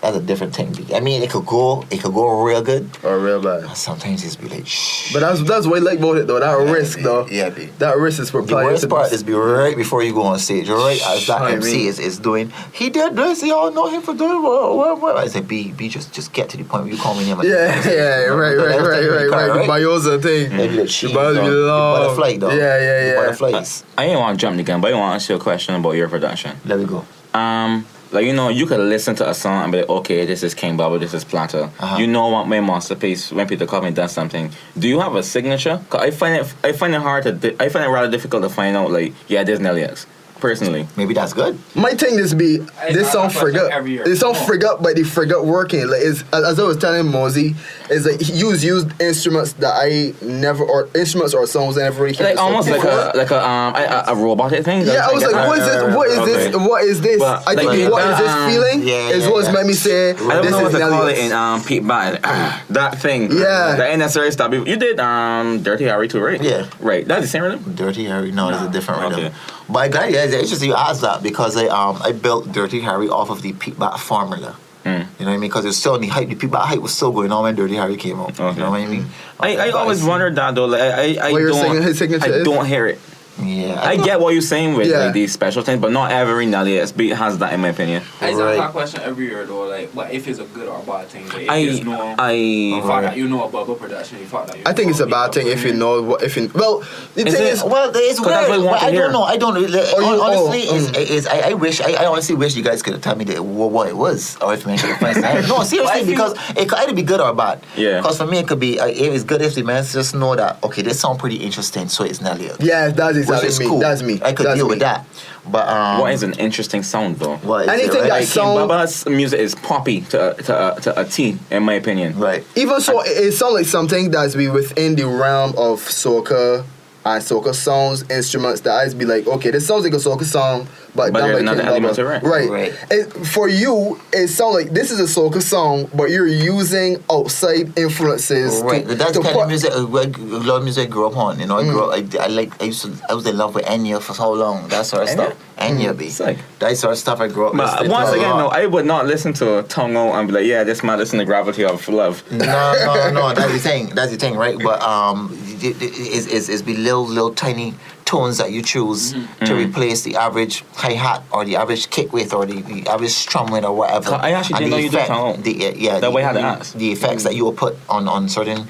that's a different thing, I mean, it could go it could go real good. Or real bad. Sometimes it's be like shh. But that's that's what I like about it though. That risk B. though. Yeah, B. That risk is for The worst part this- is be right before you go on stage, right? As that I MC mean- is, is doing, he did this, y'all know him for doing what, what, what. I said, B, B, just just get to the point where you call me name. and- Yeah, yeah, right, right, right, right, right. The Bayoza thing. Maybe the cheese, The Bayoza dog. be The long. butterfly, dog. Yeah, yeah, The yeah. butterflies. I ain't want to jump the gun, but I want to ask you a question about your production. Let me go. Um, like you know, you could listen to a song and be like, okay, this is King Bubba, this is Planta. Uh-huh. You know what my masterpiece when Peter Coppin does something. Do you have a signature? 'Cause I find it, I find it hard to, di- I find it rather difficult to find out. Like, yeah, there's Nelieux. Personally, Maybe that's good. My thing is be this I- song I watch forgot. that every year. This song Come on. forgot, but the forgot working. Like it's as, as I was telling Mosey, is like he used used instruments that I never or instruments or songs I never really like cared almost sing like a like a um a, a robotic thing. Yeah, I was like, what is this? What is this? Okay. What is this? But, I think like, what is that, this um, feeling? yeah, is yeah, what's yeah. made me say I don't this know what is to call Nelly it in um Pete Bad. that thing. Yeah. That ain't necessarily stop. You you did um Dirty Harry too, right? Yeah. Right. That's the same rhythm. Dirty Harry, no, it's a different rhythm. But I glad yeah, it's interesting you asked that because I um I built Dirty Harry off of the Pete Bat formula. Mm. You know what I mean? Because it's still on the hype. The Pete Bat hype was still going on when Dirty Harry came out. Okay. You know what I mean? I, I always wondered that though. Like I I, I don't saying his signature I don't hear it. Yeah, I get what you're saying with Yeah. like, these special things, but not every Nelly S beat has that, in my opinion. I just Right. a question every year though, like what if it's a good or a bad thing? Like, if I, you know, I, you Right. that you know about production, you thought that you I think it's a bad thing if you know what if you well the Is thing it- is Well, it's 'Cause that's weird. what but I don't know. I don't. really- Oh, you- honestly, oh, is, mm. is I, I wish I, I honestly wish you guys could tell me that, what, what it was or information the first time. No, seriously, feel- because it could either be good or bad. Yeah. Because for me, it could be. Uh, it is good if the man just know that okay, this sound pretty interesting, so it's Nelly. yeah that's Which exactly is me cool. that's me I could that's deal me. with that. But um, what is an interesting sound though? what is it, Anything right? that Like, sound- Baba's music is poppy to to uh, to a T, in my opinion. right. even so it, it sounds like something that's be within the realm of soca and soca songs instruments that I'd be like okay this sounds like a soca song but, But done there's by another King element Bubba. right Right. It, for you it sounds like this is a soca song but you're using outside influences Right, to, that's to the kind put- of music, uh, like, a lot of music I grew up on. You know, I grew up. I, I like. I used to. I was in love with Enya for so long. That sort of Enya? stuff. Enya, be. Sick. That sort of stuff I grew up. But once again, though, I would not listen to Tongo and be like, yeah, this man listen to Gravity of Love. no, no, no. That's the thing. That's the thing, right? But um, it, it, it's, it's, it's be little, little tiny tones that you choose Mm-hmm. to replace the average hi hat or the average kick with or the, the average strum with or whatever. I actually And didn't know you did effect- tongue. The, uh, yeah, That the, way to the, the effects that you will put on on certain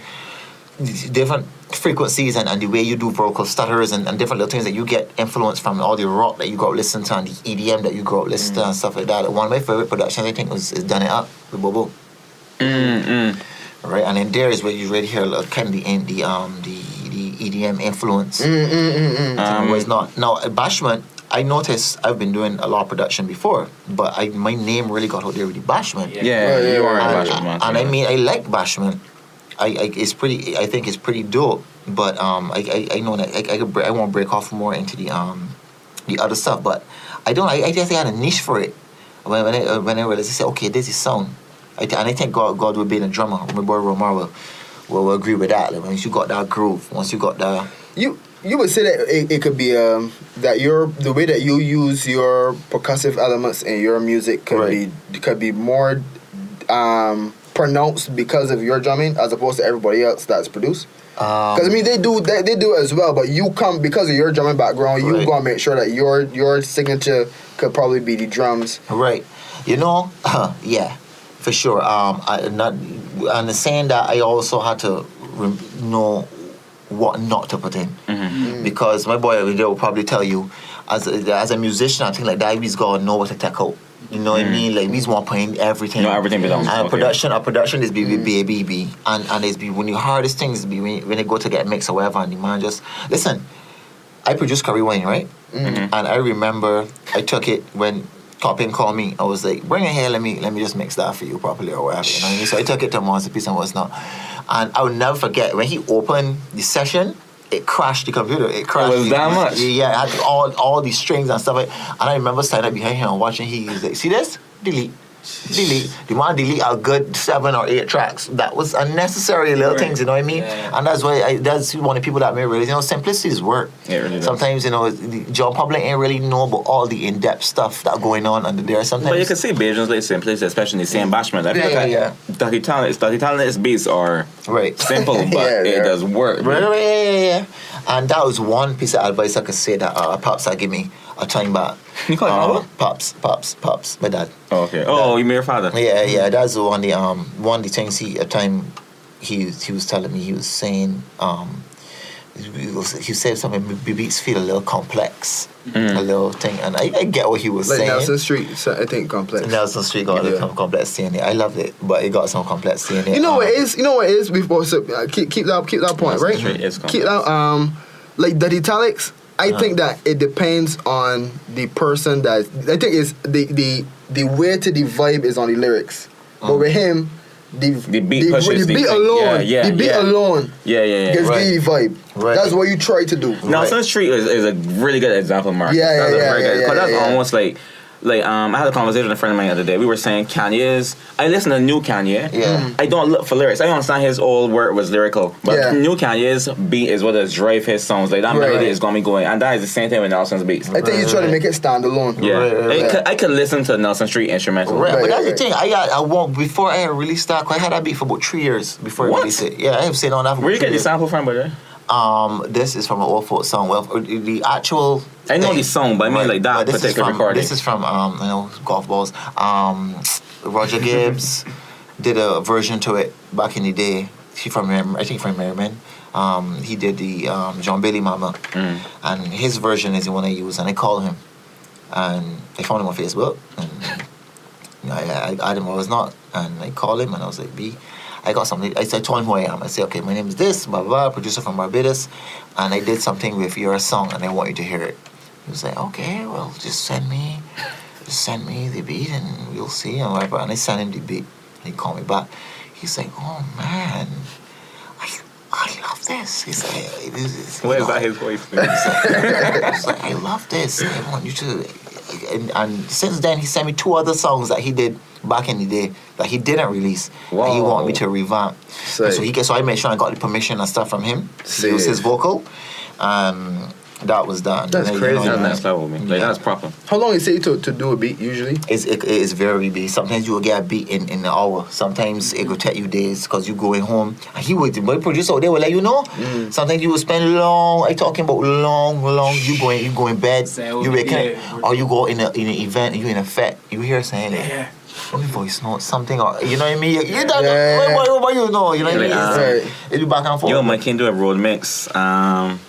different frequencies and, and the way you do vocal stutters and, and different little things that you get influence from all the rock that you grow up listening to and the EDM that you grow up listening to and stuff like that. One of my favorite productions I think was is Done It Up with Bobo. Mm-mm. Right, and then there is where you really hear like, kind of the in the um the the EDM influence. Mm, mm, mm, mm. Um, was not now Bashment. I noticed I've been doing a lot of production before, but I my name really got out there with the Bashment. Yeah. Yeah, yeah, a And, and I mean, I like Bashment. I, I it's pretty. I think it's pretty dope. But um, I I, I know that I I, could break, I won't break off more into the um the other stuff. But I don't. I, I just had a niche for it. When when I when I realized, I said, okay, this is sound. I th- and I think God God will be a drummer. My boy Romar will, will, will agree with that. Like, once you got that groove, once you got that. You you would say that it, it could be um that your the way that you use your percussive elements in your music could Right. be could be more um pronounced because of your drumming as opposed to everybody else that's produced. Um, Because I mean they do they, they do it as well, but you come because of your drumming background, you Right. gonna make sure that your your signature could probably be the drums. Right. You know, yeah, for sure. Um, I not and the saying that I also had to rem- know what not to put in Mm-hmm. because my boy over there will probably tell you, as a, as a musician, I think like that, he's gotta know what to take out. You know what I mean? Like he's one playing everything. No, everything belongs. And okay. production, our production is be be be be, and and it's be when you hear these things be when, when they go to get mixed or whatever, and the man just listen. I produced Curry Wine, right? Mhm. And I remember I took it when Coppin called me. I was like, bring it here, let me let me just mix that for you properly or whatever. You know what I mean? So I took it to Masterpiece and what's not. And I will never forget when he opened the session, it crashed the computer. It crashed. was that much? Yeah, it had all all these strings and stuff. Like, and I remember standing up behind him and watching. He was like, see this? Delete. Delete. You want to delete a good seven or eight tracks. That was unnecessary little Right. things, you know what I mean? Yeah. And that's why I, that's one of the people that may realize, you know, simplicity is work. Yeah, it really does. Sometimes, you know, the John Public ain't really know about all the in-depth stuff that going on under there. Sometimes. But you can see Bajans like simply, especially in the same bashment. I feel Yeah, like yeah, Dirty Talent, Dirty Talent's beats are right. simple, but Yeah, it yeah. does work. Right, right, yeah, yeah, yeah. And that was one piece of advice I could say that uh, Pops had give me a time back. You call him Uh, Papa? Pops, Pops, Pops, my dad. Oh, okay. Oh, you mean your father? Yeah, yeah, that's the one. The um, one of the things he a time he he was telling me he was saying um, he, said something. "The beats feel a little complex, Mm. a little thing, and I, I get what he was Like saying. Nelson Street, so I think complex. Nelson Street got a Yeah. little complexity in it. I loved it, but it got some complexity in it. You know what Um, it is? You know what it is? We've also uh, keep keep that keep that point, Nelson right? Street is keep that um like the italics. I Uh-huh. think that it depends on the person that I think it's the the the way to the vibe is on the lyrics. But with him, the The beat the, pushes the beat alone, Yeah, yeah, the beat yeah. alone Yeah, yeah, yeah. gives Right. the vibe. Right. That's what you try to do. Nelson Street is, is a really good example, Mark. Yeah, that's yeah, a yeah, yeah, good, yeah, that's almost like, like um, I had a conversation with a friend of mine the other day. We were saying Kanye's. I listen to new Kanye. Yeah. I don't look for lyrics. I don't understand his old word was lyrical, but Yeah. new Kanye's beat is what is drive his songs. Like that Right. melody is gonna be going, and that is the same thing with Nelson's beats. I think you try to make it stand alone. Yeah, Right, right, I, right. could, I could listen to Nelson Street instrumental. Right, Right, but that's right. the thing. I got I won't before I released that. I had that beat for about three years before I released it. Yeah, I have seen on that. For Where you three get the sample from, brother? Um, this is from an old folk song. Well, the actual. I know thing- the song, but I mean like that this is particular from, recording. This is from um, you know golf balls. Um, Roger Gibbs did a version to it back in the day. He from Mer- I think from Merriman. Um, he did the um, John Bailey Mama, Mm. and his version is the one I use. And I called him, and I found him on Facebook, and you know, I, I, I didn't know I was not, and I called him, and I was like, B, I got something. I said, told him who I am. I said, okay, my name is this, blah, blah, blah, producer from Barbados, and I did something with your song, and I want you to hear it. He was like, okay, well, just send me, just send me the beat, and we'll see, and whatever. And I sent him the beat. He called me back. He's like, oh man, I, I love this. He's like, this is, know, that his voice? He's like, I love this. I want you to. And, and since then, he sent me two other songs that he did back in the day that he didn't release. That he wanted me to revamp. So he so I made sure I got the permission and stuff from him to use his vocal. Um, that was done. That's And, crazy, know, That's level, man. Like Yeah. that's proper. How long it take to, to do a beat usually? It's, it, it is very big. Sometimes you will get a beat in, in an hour. Sometimes it will take you days because you going home. And he would, my producer out there will let you know. Mm. Sometimes you will spend long. I talking about long, long. You going, you go in bed. Say, you okay, reckon, yeah. or you go in a in an event. You in a fete. You hear saying, Yeah. let me voice note something or you know what I mean. You, you don't Yeah. know what, what, what you know. You know what I mean. Like, It's- um, It be back and forth. Yo, my can do a road mix. Um,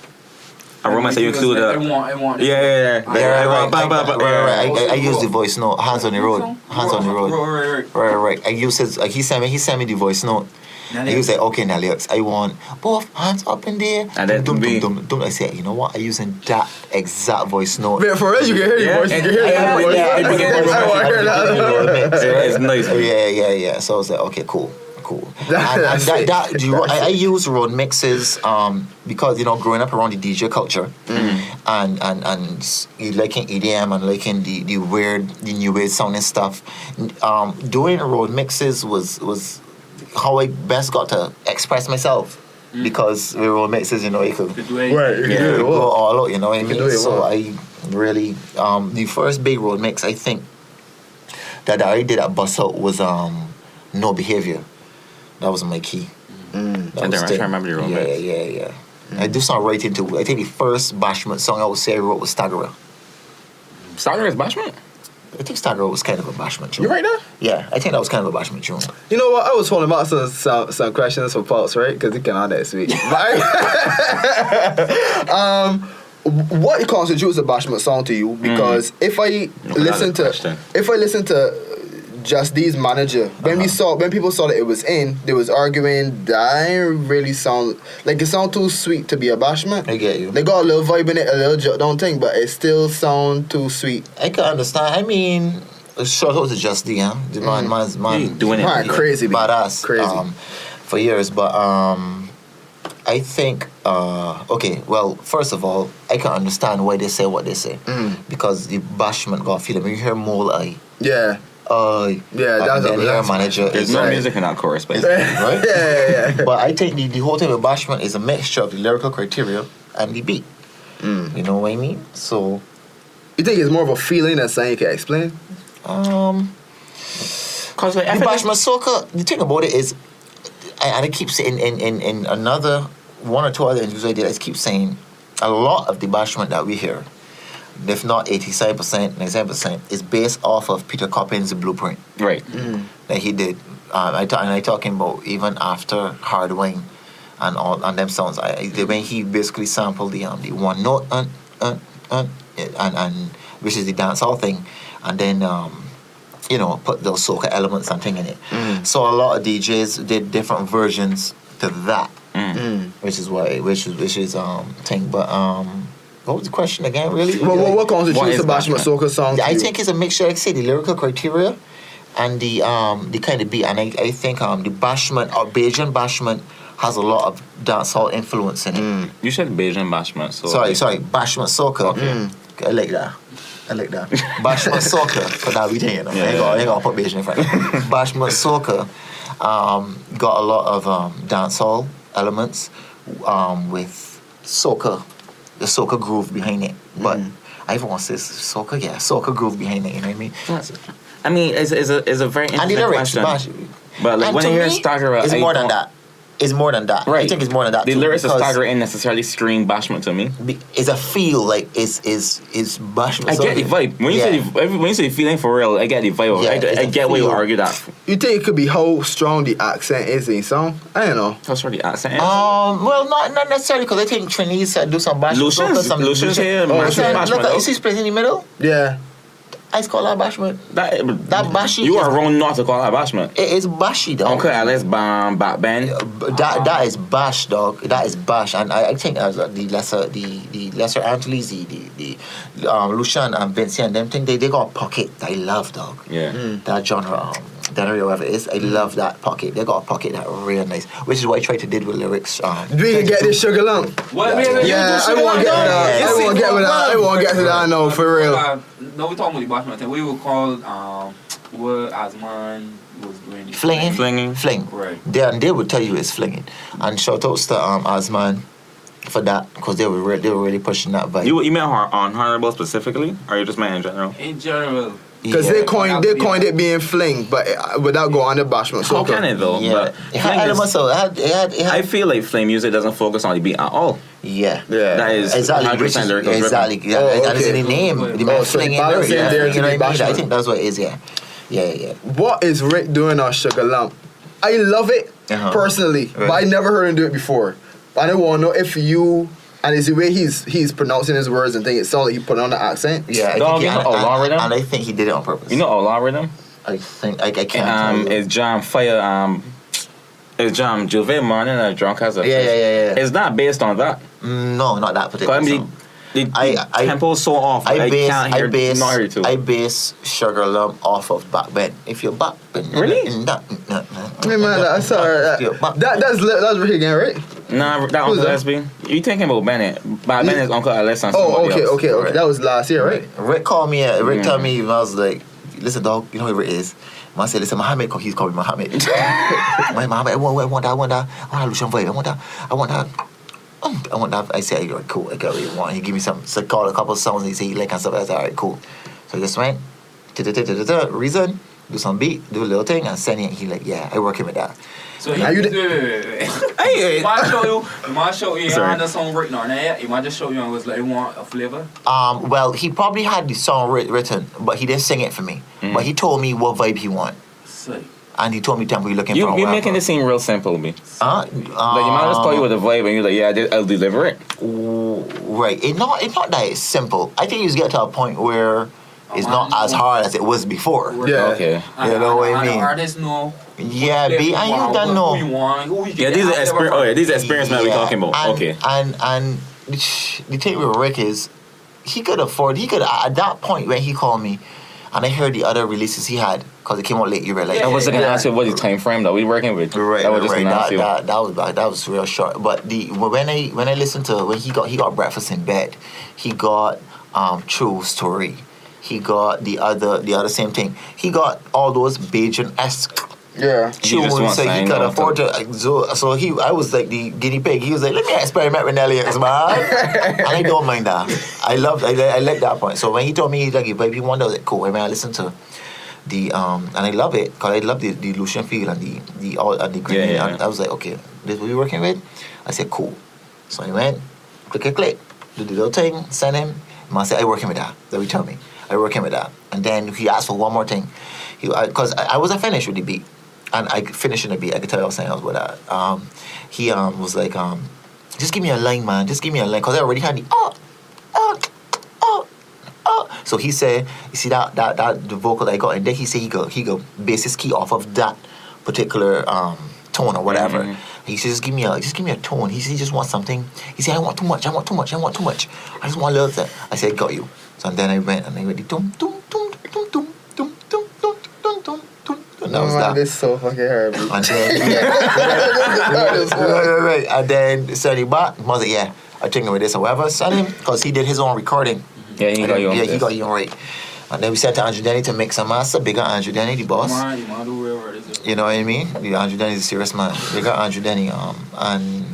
a road mix that you include. I Uh, want, I want. yeah, yeah, yeah. Yeah, right, right, right, right, right. I, I, I use the voice note. Hands on the road. Hands on the road. Right, right, right. Right, right. I use his. Like he sent me. He sent me the voice note. And he was like, okay, now lyrics. I want both hands up in there. And then dum, be- dum, dum, dum. I said, you know what? I'm using that exact voice note. Man, for us, you can hear your voice. You can hear yeah, your voice. yeah, it begins- I want to hear that. It's nice. Yeah, yeah, yeah. So I was like, okay, cool, cool. That- and, and that, that, you, I, I use road mixes um, because you know, growing up around the DJ culture, Mm. and and and liking EDM and liking the, the weird, the new wave sounding stuff. Um, doing road mixes was was how I best got to express myself. Because with road mixes, you know, you could Could do it. Right, you can Yeah. do it go all out, you know what I mean? So well. I really um the first big road mix I think that I did at Bus Out was um no behavior. That was my key. Mm. That I was don't remember the road yeah, mix. yeah, yeah, yeah. I do some right into I think the first bashment song I would say I wrote was Staggerer. Starter is Bashment. I think Staggerer was kind of a bashment tune. You right there? Yeah, I think that was kind of a bashment tune. You know what? I was holding out some, some, some questions for Pulse, right? Because he can on next week. But- um, what constitutes a bashment song to you? Because if I that's listen to, question. if I listen to Just These manager, when we saw, when people saw that it was in, they was arguing that ain't really sound like it sound too sweet to be a bashment. I get you. They got a little vibe in it, a little jo- don't think, but it still sound too sweet. I can understand. I mean, shout out to Just D, huh? The man, man's man, He doing it. Man, crazy, B. badass, Crazy. um, for years. But um, I think, uh, okay, well, first of all, I can understand why they say what they say Mm. because the bashment got feeling. When you hear mole eye, Yeah, eye, Yeah, and that's- then your that's- manager There's no right. music in that chorus, but right. yeah, yeah. yeah. But I think the, the whole thing with bashment is a mixture of the lyrical criteria and the beat. Mm. You know what I mean? So, You think it's more of a feeling than something you can explain? um. Cause like the feel like- Bashment Soca, the thing about it is, and I keep saying in, in, in another one or two other interviews I did, I keep saying a lot of the bashment that we hear, if not 87%, 97%, is based off of Peter Coppin's blueprint right. that he did. Um, I ta- and I talking about even after Hard Wing and all and them songs. I, I- the way he basically sampled the um the one note uh, uh, uh, and and which is the dancehall thing, and then um you know put those soca elements and thing in it. Mm. So a lot of DJs did different versions to that, Mm. Mm. which is why which is which is um thing. But um, what was the question again? Really? What, what, what What constitutes is a bashment bashment? soca song? to I you? think it's a mixture, like I say, the lyrical criteria and the um the kind of beat. And I, I think um the bashment or Bajan bashment has a lot of dancehall influence in it. Mm. You said Bajan Bashment, so Sorry, sorry, bashment soca. Okay. I like that. I like that. Bashment soca. For that we didn't, you know. I ain't Yeah, gonna, I yeah. ain't gonna put Bajan in front. Bashment soca um, got a lot of um, dancehall elements um, with soca, the soca groove behind it. But Mm. I even want to say soca, yeah, soca groove behind it. You know what I mean? I mean, it's, it's a it's a very and the interesting lyrics, question. bash. But like And when I hear me, Starter, it's more than that. It's more than that. Right. I think it's more than that. The too, lyrics of because Stagger ain't necessarily scream bashment to me. be- It's a feel like it's is is bashment. I get the vibe. When you Yeah. say the, every- when you say feeling for real, I get the vibe. Yeah, I, it's I a get why you feel. argue that. You think it could be how strong the accent is in song? I don't know. That's where the accent is. Um, well, not not necessarily because I think Trinidad said do some bashment. Lucian's- Look at some Lucian's here, Lucian- Marshall Look bashment, at though. you see his place in the middle. Yeah. I call that bashment. that that bashy You is- are wrong not to call that bashment. It is bashy, dog. Uncle Alice Bam Back Ben. That that is bash, dog. That is bash, and I, I think as uh, the lesser the the lesser Antilles, the the, the um, Lucian and Vincent, them think they they got a pocket. that I love, dog. Yeah. That genre, um, Dennery or whatever it is, I love that pocket. They got a pocket that real nice, which is what I try to did with lyrics. Um, Do we can get this sugar lump? What? Yeah. Wait, wait, Yeah, you I do won't get like to that. I won't get with that. I won't get to that. No, for real. No, we talking about the Bashman thing. We were called um, what Asman was doing. the- Flinging. Flinging. Fling. Right. They, and they would tell you it's flinging. And shout outs to um, Asman for that, because they were re- they were really pushing that vibe. You you meant Har- on Honorable specifically, or you just meant in general? In general, Because Yeah. they coined they coined it being fling, but uh, without going on the bashment. So How can it though? Yeah, But it had fling is- elements of it had, it had, it had I feel like flame music doesn't focus on the beat at all. yeah. Yeah. That is Exactly, 100% which is, lyrical exactly. Yeah, Oh, that is in the name. The Oh, man so flinging lyrics, in yeah, there you know what I mean? I think that's what it is. Yeah, yeah, yeah. What is Rick doing on Sugar Lump? I love it Uh-huh. personally, but I never heard him do it before. I don't want to know if you and it's the way he's he's pronouncing his words and thing. It sounds like he put on the accent. Yeah, I Dog, think, you and, know Outlaw and, Rhythm? and I think he did it on purpose. You know Outlaw Rhythm? I think I, I can't. Um, it's John Fire. Um, it's John Juve Morning and Drunk as a Yeah, yeah, yeah, yeah. It's not based on that. no, not that particular. I mean, song. the, the I- I- tempo's so off. I, I base, can't I base, not hear too. I base Sugar Lump off of Back Ben. If you're Back Ben, Really? in that, Hey man, that's alright. Yeah, That, but- that that's li- that's Rick again, right? Nah, that Who's Uncle that? SB. You thinking about Bennett? But Bennett is Uncle Alice and Oh, somebody okay, else. okay, okay. Right. That was last year, right? Rick called me. uh, Rick Mm. told me, I was like, listen, dog, you know who Rick is? Man said, listen, Mohammed, cause he's calling me Mohammed. My Mohammed, I want, I want that, I want that, I want that Lucian vibe, I want that, I want that. Um, I want that. I said, all right, cool, I got what you want. He give me some, so called a couple of songs, he said he like and stuff. I said, all right, cool. So I just went, reason, do some beat, do a little thing, and send it. He like, yeah, I working with that. So he, Now you wait, wait, wait, wait, wait. Hey, He might show you. He might show you. Sorry. Sorry. the song written on there. He might just show you and was like, "You want a flavor?" Um, well, he probably had the song writ- written, but he didn't sing it for me. Mm. But he told me what vibe he want, Sick. and he told me tempo he looking you for. a You're making this seem real simple to me. Huh? Like you might just call you with Uh, a vibe and you're like, yeah, I did, I'll deliver it. Right. It's not. It's not that it's simple. I think you just get to a point where it's not as hard as it was before. Yeah. Okay. You know what I and mean? The artists know. Yeah, who B, and you want, don't Who know. you want? Who you Yeah, these are out experience. Oh, yeah, these are experience man we Yeah, talking about. And, okay. And and the thing with Rick is, he could afford. He could at that point when he called me, and I heard the other releases he had because it came out late. You were like, I was gonna yeah. ask you what the time frame that we working with. Right, I right, was just right. That, that, that was bad. That was real short. But the when I when I listened to when he got he got breakfast in bed, he got um True Story, he got the other the other same thing. He got all those Bajan esque Yeah. You just tunes want so he something could afford to. like, So, so he I was like the guinea pig. He was like, let me experiment with Nellians, man. I don't mind that. I love I, I like that point. So when he told me like if he wanted, I was like, cool. I mean, I listened to the um and I love it because I love the, the Lucian feel and the the all and the green. Yeah, yeah, and yeah. I was like, okay, this what we working with. I said, cool. So I went, click, click, click, do the little thing, send him. Man said, I working with that. That he tell me, I working with that. And then he asked for one more thing. He because I, I wasn't finished with the beat, and I finished in the beat. I could tell you I was saying I was with that. Um, he um was like um, just give me a line, man. Just give me a line, cause I already had the oh, oh, oh. Oh, so he said, you see that that that the vocal I got, and then he said he go he go base his key off of that particular um tone or whatever. Mhm. He said, just give me a just give me a tone. He said he just wants something. He said I want too much. I want too much. I want too much. I just want a little bit. I said got you. So then I went and I went the tum tum tum. And that Oh, was man, that. this is so fucking hard. bro. And then right, right, right. And then send him back. I was like, yeah, I think with this or whatever. Send him because he did his own recording. Yeah, he got you on Yeah, he got you on right. And then we sent to Andrew Denny to make some master. Bigger Andrew Denny, the boss. You you want to do real word, is it? You know what I mean? The Andrew Denny is a serious man. Bigger Andrew Denny. Um, and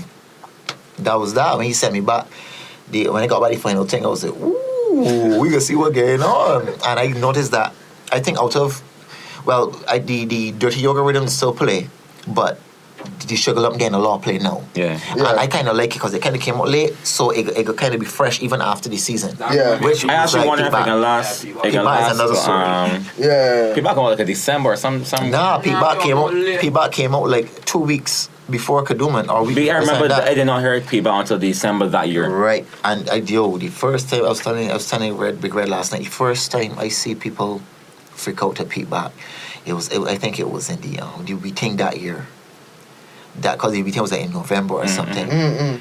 that was that. When he sent me back, the when I got back the final thing, I was like, ooh, we can see what's going on. And I noticed that I think out of, well, I, the the dirty yoga rhythm still play, but the Sugar Lump getting a lot of play now. Yeah. Yeah. And I kind of like it because it kind of came out late, so it, it could kind of be fresh even after the season. Yeah. Which I actually was wonder if like it can last. Yeah, It can P-Back last. another story. Um, Yeah. P-Back on like a December or some some. Nah, Nah, P-Back came out. late. P-Back came out like two weeks before Kadooment, or we. I remember that I did not hear P-Back until December that year. Right, and I yo, the first time I was standing, I was standing Red Big Red last night. The first time I see people freak out to P-Back, it was it, I think it was in the um the we thing that year. That because the thing was like in November or something. Mm-mm.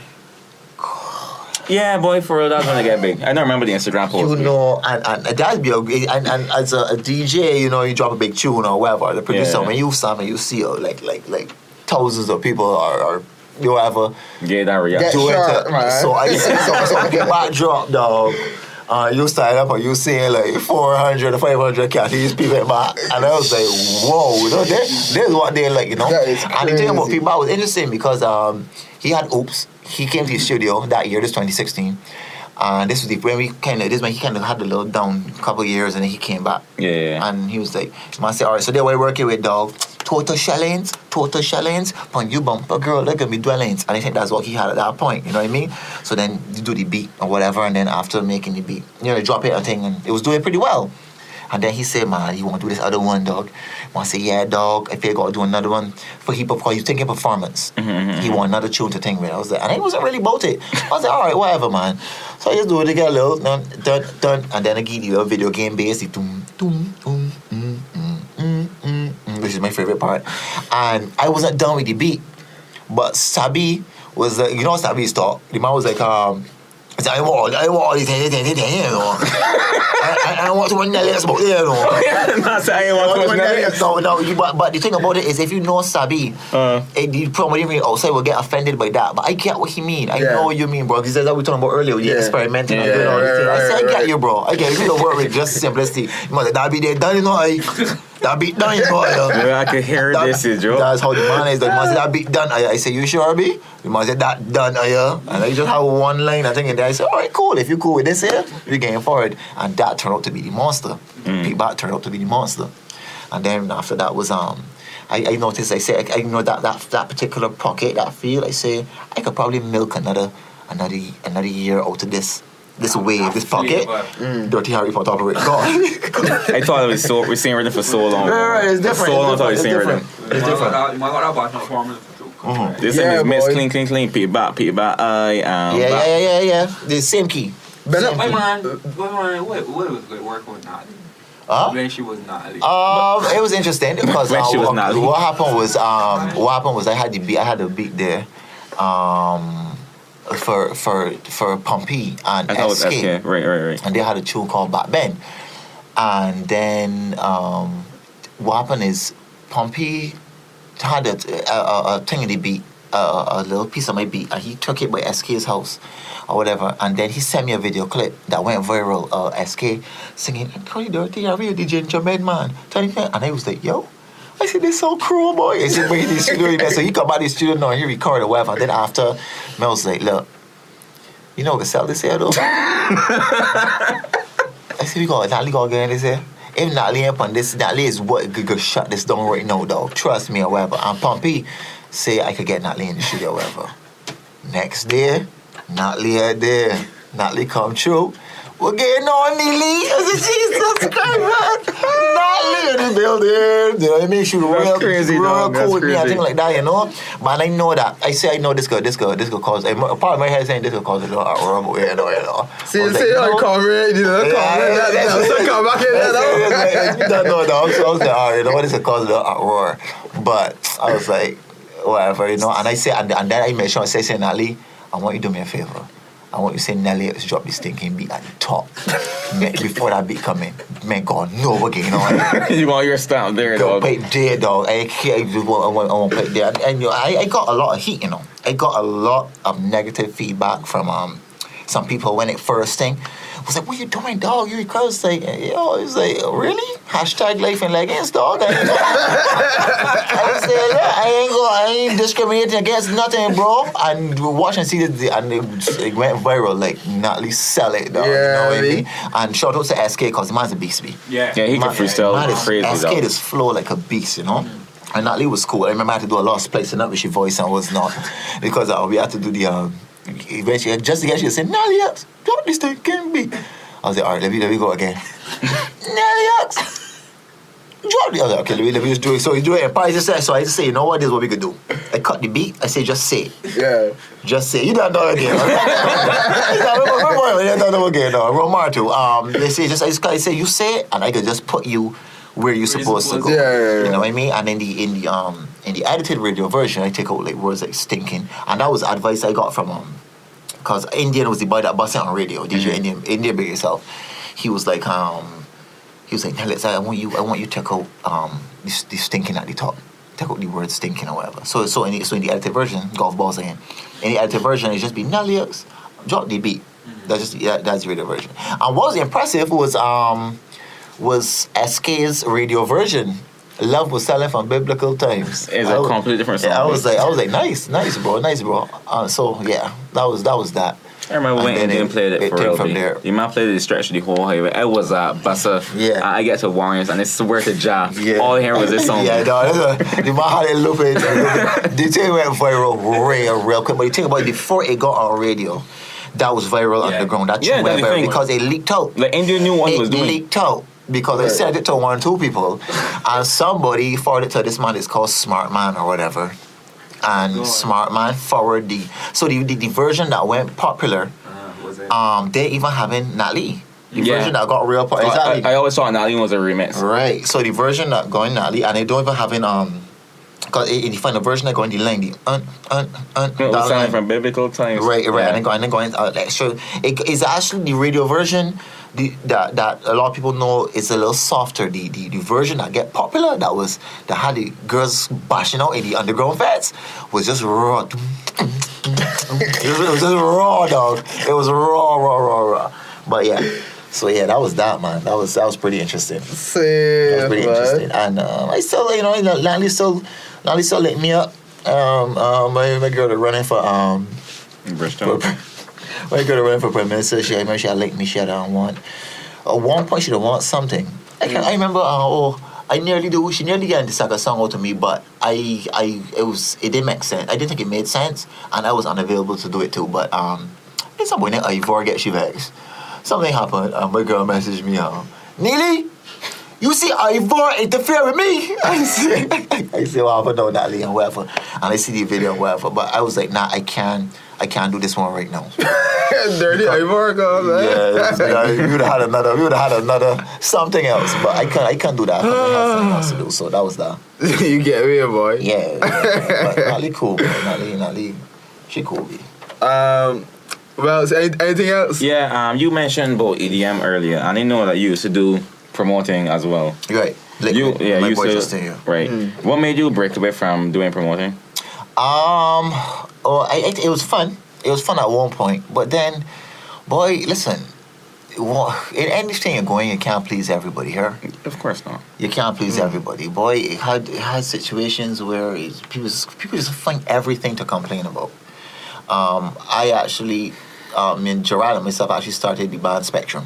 Yeah, boy, for real, that's when I get big. I don't remember the Instagram post. You know, and, and, and that'd be a great, and, and as a, a DJ, you know, you drop a big tune or whatever, the producer, Yeah. when you some and you see uh, like like like thousands of people are, are you whatever Yeah, that Get reaction. doing shot, it. man. So I see some some get back drop dog. Uh, you start up and you seeing like 400 or 500 cat these people back. And I was like, whoa, you know, this, this is what they like, you know. That is and the thing about crazy. people was interesting because um, he had Oops. He came to the studio that year, this 2016. And this was the when we kind of this when he kind of had a little down couple years and then he came back. Yeah, yeah, yeah. And he was like, man said, all right, so they were working with dog. Total shillings, total shillings, pon you bump a girl, look at me dwellings. And I think that's what he had at that point, you know what I mean? So then you do the beat or whatever, and then after making the beat, you know, drop it a thing, and it was doing pretty well. And then he said, man, you want to do this other one, dog? I say, yeah, dog, I feel got to do another one. For he, because he's thinking performance. He want another tune to think with. I was like, and I wasn't really about it. I was like, all right, whatever, man. So I just do it again, little, dun, dun, dun, and then I give you a video game bass, doom, doom, doom, mm, mm, which is my favorite part. And I wasn't done with the beat. But Sabi was like, you know Sabi's talk? The man was like, um, I said, I want, I want all these things, things, things, you know. I, I, I want to run the list, but you know. Not saying I want to run the next. No, no, you, but, but the thing about it is, if you know Sabi, Uh. eh, the probably even outside will get offended by that. But I get what he mean. I Yeah. know what you mean, bro. Because that's what we talking about earlier. with the Yeah. experimenting and doing all these right, things. I right, said, I get you, bro. I get you. You don't work with just simplicity. You must that be there done, you know. I, that be done, you know. I, Yeah, I can hear that- this, is Joe. That's how the man is. Said that beat done. I, I say, you sure, B? The man said that done, I, uh, and I just have one line. I think, and then I said, all right, cool. If you're cool with this here, we're getting forward. And that turned out to be the monster. Mm. Pete Bat turned out to be the monster. And then after that was um. I, I noticed. I say I, I know that, that that particular pocket, that feel. I say, I could probably milk another another another year out of this this wave, this pocket. Flavor. Dirty Harry Potter operate. God. I thought it was so. We're seeing rhythm for so long. Right, right, it's For different. So long, I It's thought we different. seen It's rhythm. different. It's different. You might got that batch not performance for two. Mhm. This Yeah, thing is Miss boy. Clean, Clean, Clean, Pete Back, Pete Back, I am. Yeah, back. yeah, yeah, yeah, yeah. The same key. Ben Same My key. man, my man, what, what was good working with Natalie? Huh? When she was not. Um, it was interesting because When uh, she was what, not- what happened was um, what happened was I had the beat I had a beat there, um, for for for Pompey and I thought it was SK, SK. Right, right, right. and they had a tune called Back Ben, and then um, what happened is Pompey had a, a, a, a thing in the beat, a, a little piece of my beat, and he took it by SK's house or whatever, and then he sent me a video clip that went viral. Uh, SK singing I'm "Tony Dirty, I really DJ Jermaine man," Tony, and I was like, "Yo." I said, this so cruel, boy. I said, bring it to the studio. there. So he come of the studio now, he record or whatever. And then after, Mel was like, look, you know what sell this here though? I said, we got Natalie got get in this here. If Natalie on this, Natalie is what could go shut this down right now, dog. Trust me or whatever. And Pompey say I could get Natalie in the studio or whatever. Next day, Natalie out there. Natalie come true. We're getting on Neely. I said, Jesus Christ, man. Natalie in the building. You know what I mean? She was real, crazy, real dog. cool That's with me and crazy. things like that, you know? Man, I know that. I say I know this girl, this girl, this girl cause, a part of my head saying this girl cause a of rumble, you know, you know. See, I was see, like, you you know, in, you know, come that, that, that, come back in there, though. no, no, no. So I was like, all right, you know what is it called? The uproar. But I was like, whatever, you know. And I say, and, and then I made sure I say, say, Natalie, I want you to do me a favor. I want you to say, Nelly, let's drop this stinking beat at the top. Man, Before that beat come in. Man, God, no again, you know. you want your stamp there, Go dog. play there, dog. I can't. I want, I want, I want to play there. And, and you know, I, I got a lot of heat. You know, I got a lot of negative feedback from um some people when it first thing. I was like, "What are you doing, dog? You request like, yo." he's like, "Really?" Hashtag life and leggings, dog. I, I said, "Yeah, I ain't go. I ain't discriminating against nothing, bro." And we watch and see this, and it, it went viral. Like, not least sell it, dog. you Yeah, know what I mean? And shout out to SK because the man's a beast, me. yeah. Yeah, he can Man, freestyle man is, crazy, SK dog. just flow like a beast, you know. And Natalie was cool. I remember I had to do a lot of splicing up with your voice and was not because uh, we had to do the um, eventually just to get you to say Natalie X, drop this thing can be. I was like, all right, let me let me go again. Natalie X. Drop the other. Okay, let me, let me just do it. So you do it. And Pi just said, so I just say, you know what? This is what we could do. I cut the beat. I say, just say. Yeah. Just say you don't know again. You don't know again. No, Romar too. Um, they say just I just gotta say you say it, and I could just put you where you're supposed to go. to. Yeah, yeah, yeah. You know what I mean? And in the in the um in the edited radio version, I take out like words like stinking, and that was advice I got from um, cause Indian was the boy that busted on radio. DJ Indian Indian big yourself. He was like um, he was like, now let's I want you I want you to take out um this, this stinking at the top. Take out the word stinking or whatever. So so in the, so in the edited version, golf balls again. In the edited version, it just be Nelieux, drop the beat. That's just yeah, that's the radio version. And what was impressive was um was SK's radio version. Love was selling from biblical times. It's I a was- completely different song. Yeah, I was like, I was like, nice, nice, bro, nice, bro. Uh, so yeah, that was that was that. I remember when Indian it- played it, it for real. from there. The man played the stretch the whole highway. I was uh, Buster. Yeah. I get to Warriors and I swear to Jah. Yeah. All I hear was this song. Yeah, no, that's a, the man had it looping. The thing went viral real, real quick. But you think about it, before it got on radio, that was viral Yeah. underground. That Yeah, went the viral because it leaked out. The Indian new one it was doing. leaked out because I Right. sent it to one or two people, and somebody forwarded to this man. It's called Smart Man or whatever. And Go. Smart Man forwarded the so the, the, the version that went popular. Uh, was it? Um, they even having Natalie. The Yeah. version that got real popular. So I- Exactly. I, I always thought Natalie was a remix. Right. So the version that going Natalie, and they don't even having um, because if you find the version that going the line, the un un un. It that line. from biblical times. Right, right, Yeah. and then going, and then going uh, like, so it is actually the radio version the, that that a lot of people know is a little softer. The, the the version that get popular that was that had the girls bashing out in the underground vets was just raw. it, was, it was just raw, dog. It was raw, raw, raw, raw. But yeah, so yeah, that was that man. That was that was pretty interesting. That was pretty man. interesting. And um, I still, you know, you know, Natalie still, Natalie still lit me up. Um, um, my, my girl that running for um Bristol. my girl running for prime minister, she, I remember she had liked me, she had um, want. At one point, she did want something. I, can, I remember, uh, oh, I nearly do, she nearly got the Saga song out to me, but I, I, it was, it didn't make sense. I didn't think it made sense, and I was unavailable to do it too, but, um, it's some point in Ivor get she vexed. Something happened, and my girl messaged me, um, Neely, you see Ivor interfere with me. I say, I say, well, I know Natalie and whatever. And I see the video and whatever. But I was like, nah, I can't, I can't do this one right now. Dirty Ivor, God, man. Yeah, it's like, we would have had another, we would have had another something else. But I can't, I can't do that. I have something else to do. So that was that. you get me, boy. Yeah, yeah. but Natalie cool, bro. Natalie, Natalie, she cool. B. Um, well, is anything else? Yeah, um, you mentioned about EDM earlier, and I know that you used to do promoting as well. Right. Liquid. You, yeah, My you boy used Justin to, here. right. What made you break away from doing promoting? Um, oh, I, it, it was fun. It was fun at one point, but then, boy, listen. wha- In anything you're going, you can't please everybody here. Of course not. You can't please everybody, boy. It had it had situations where people just, people just find everything to complain about. Um, I actually, um, me and Gerard and myself actually started the band Spectrum.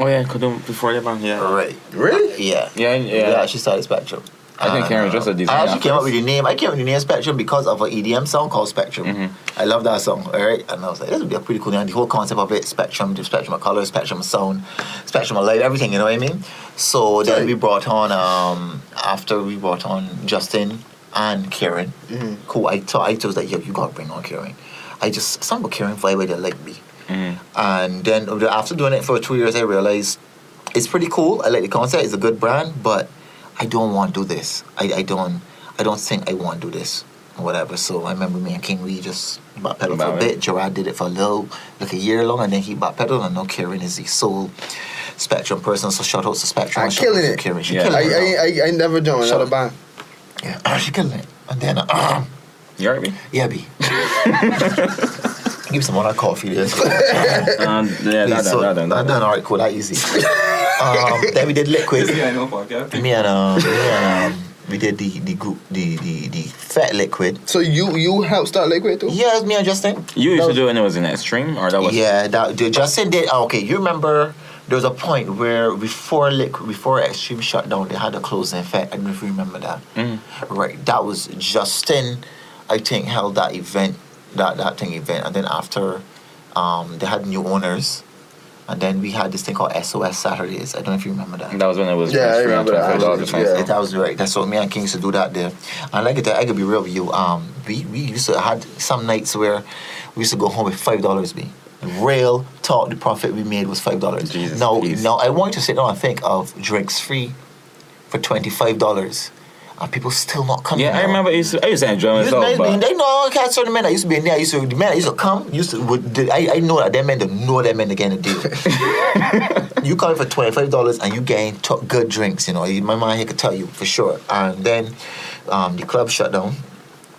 Oh yeah, before the band. Yeah. Right. Really? Yeah. Yeah, yeah. We actually started Spectrum. I think And, Karen was just a uh, designer I actually came up with the name. I came up with the name Spectrum because of an EDM song called Spectrum. Mhm. I love that song, all right? And I was like, this would be a pretty cool name. The whole concept of it, Spectrum, the spectrum of color, spectrum of sound, spectrum of light, everything, you know what I mean? So then we brought on, um, after we brought on Justin and Karen. Mhm. Cool. I told I was like, yo, you gotta bring on Karen. I just, some about Karen vibe, they like me. Mhm. And then after doing it for two years, I realized it's pretty cool. I like the concept. It's a good brand, but I don't want to do this. I, I don't I don't think I want to do this or whatever. So I remember me and King we just backpedaled for a bit. Gerard did it for a little, like a year long, and then he backpedaled. And now Karen is the sole Spectrum person. So shout out to Spectrum. I'm and shout out killing it. Karen. She Yeah. I, it. I, I, I never joined Shut another up. band. Yeah, she killing it. And then, uh, You heard me? yeah, B. Give some more that coffee there. Um, yeah, that, so, that, that, that done. All right, cool. That easy. um, then we did liquid. Yeah, I know podcast. me and um, me and um, we did the the group the the the fat liquid. So you you helped start Liquid too? Yeah, it was me and Justin. You used That to do it when it was in Extreme, or that was Yeah, that the Justin did. oh, Okay, you remember there was a point where before liquid, before extreme shutdown, they had a closing effect. I don't know if you remember that. Mhm. Right, that was Justin, I think, held that event, that that thing event, and then after, um, they had new owners, and then we had this thing called SOS Saturdays. I don't know if you remember that. That was when it was Yeah, I free remember that, $25 yeah. something. That was right. That's what me and King used to do that there. And like it, I could be real with you. Um, we, we used to had some nights where we used to go home with five dollars. Be real talk. The profit we made was five dollars. Jesus, Now, please. now I want you to sit down and think of drinks free for twenty five dollars, and people still not coming. Yeah, I remember. I used to, I used to enjoy myself, men, but they know can't certain men that used to be in there. I Used to the men that used to come. Used to would the- I, I know that them men don't know them men again a deal. you come for twenty five dollars and you getting t- good drinks. You know, my man here could tell you for sure. And then um, the club shut down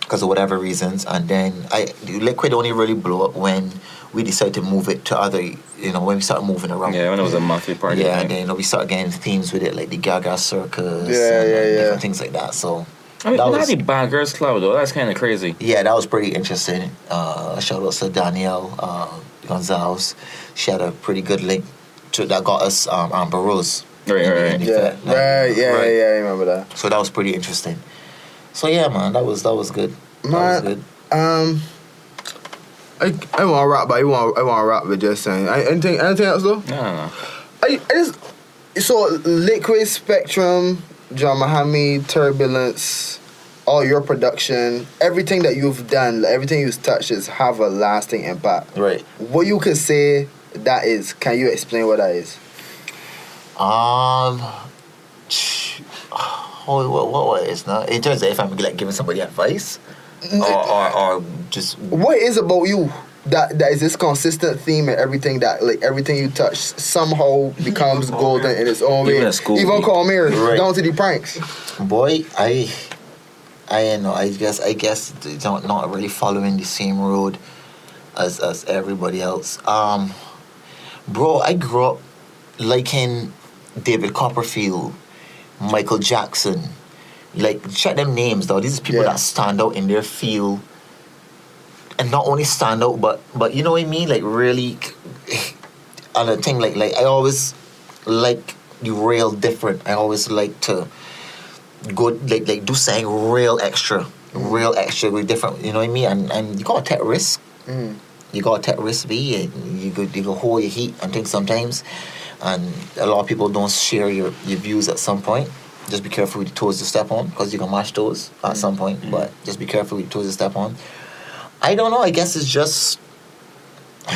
because of whatever reasons. And then I the liquid only really blew up when we decided to move it to other. You know, when we started moving around. yeah, when it was a monthly party. Yeah, thing. and then you know, we started getting themes with it, like the Gaga Circus, Yeah, and, yeah, and yeah. different things like that. So I mean, that not was- the Bad Girls Club though. That's kind of crazy. yeah, that was pretty interesting. Uh, shout out to Danielle uh, Gonzalez. She had a pretty good link to that got us um, Amber Rose. Right, in- right, in right. Yeah, fact, like, right, yeah, right. yeah, I remember that. So that was pretty interesting. So yeah, man, that was that was good. That was Man, good. Um, I I want to rap, but I want I want to rap with just saying. I, anything anything else though? No, no, no. I, I just so liquid spectrum, John Mohameed, turbulence, all your production, everything that you've done, everything you've touched is have a lasting impact. Right. What you could say that is? Can you explain what that is? Um. What, what what is now? In terms of if I'm like giving somebody advice, or or, or just What is about you that that is this consistent theme and everything that like everything you touch somehow becomes golden in its own way. Even way. at school, Even Combermere Right. down to the pranks. boy, I I don't know. I guess I guess they don't not really following the same road as as everybody else. Um, bro, I grew up liking David Copperfield, Michael Jackson. Like check them names though. These are people Yeah. that stand out in their field, and not only stand out, but but you know what I mean. Like really, on a thing like like I always like the real different. I always like to go like like do something real extra, real extra with different. You know what I mean? And and you gotta take risk. Mm. You gotta take risk, be and you go you go hold your heat and things sometimes. And a lot of people don't share your, your views at some point. Just be careful with the toes to step on because you can mash toes at some point. But just be careful with the toes to step on. I don't know. I guess it's just.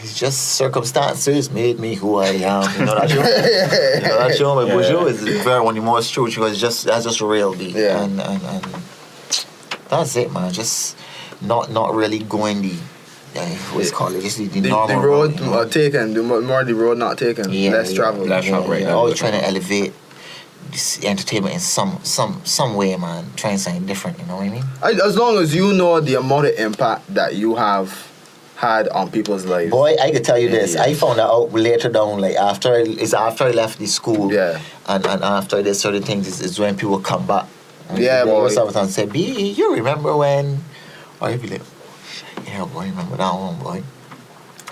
It's just circumstances made me who I am. You know that show? you know that show? But Yeah. Bujo is very one of the most true because it's just that's just real, B. Yeah. And, and and that's it, man. Just not not really going the uh, what's it called it? Just the, the, The, normal the road you know? uh, taken, the more, more the road not taken, Yeah, less yeah, travel. Less yeah, travel, right, yeah. Always trying to elevate this entertainment in some some some way, man. Trying something different. You know what I mean? I, as long as you know the amount of impact that you have had on people's lives. Boy, I could tell you this. Yeah. I found that out later down, like after I, it's after I left the school. Yeah. And and after there's certain things is, is when people come back. And Yeah, they boy. always have and say, B, you remember when or you be like, Yeah, boy, remember that one, boy.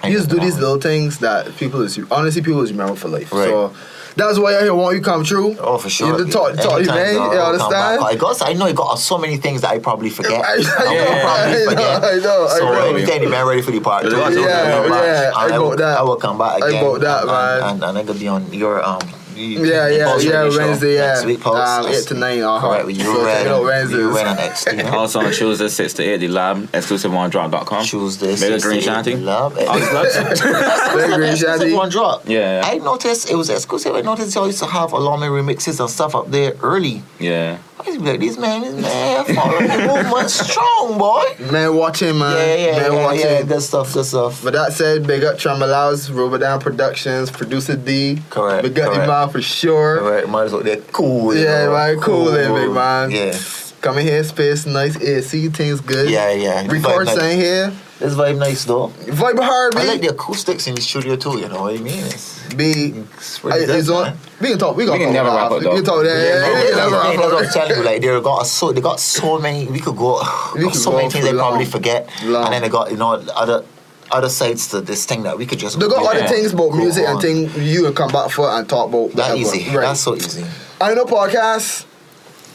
I You just do these one." little things that people is honestly people is remember for life. Right. So that's why I hear want you come true. Oh, for sure. You to talk, talk Anytime, man. You back. understand? I got, I know I got so many things that I probably forget. I, I, I Yeah. probably I know, forget. I know, I So know. anytime the man ready for the part Yeah, I will yeah, come back. yeah, And I will, that. I will come back again. I got that, and, man. And, and, and I could be on your um. Yeah, yeah, yeah, Radio show Wednesday, yeah. Next week, Pulse. Um, 8 to 9, uh-huh. Correct, with you So check it out ran, you Wednesdays. ran on X. You know? Also on Tuesday, 6 to 8, the lab, exclusive on drop.com. Tuesday, Mega 6 Green to 8, Shanty. Love it. All the plugs. Very green Exclusive shanty. one drop. Yeah. I noticed it was exclusive. I noticed y'all used to have a lot of remixes and stuff up there early. Yeah. I used to be like, these man, these man, following the movement strong, boy. Man watching, man. Yeah, yeah, man yeah, watching. yeah, good stuff, good stuff. But that said, big up Tremolaus, Robert Down Productions, producer D. Correct, Big up correct. man for sure. Alright, might as well they're cool. Yeah, man, cool, then, big man. Yeah, Come in here, space nice, AC, things good. yeah, yeah. Record vibe nice. here. This vibe nice though. Vibe hard, man. I like the acoustics in the studio too. You know what I mean? It's, B. it's I, pretty good, it's on. man. We can talk. We, gonna can never wrap it. it, We can talk that. Yeah, yeah, Yeah, yeah, yeah, never yeah, wrap that's. I'm telling you. Like they got so they got so many. We could go. We got could so go many things for they probably forget, Long. and then they got you know other other sides to this thing that we could just They got go other things about Go music and on. thing you will come back for and talk about. that whatever. easy. Right. That's so easy. I know podcast.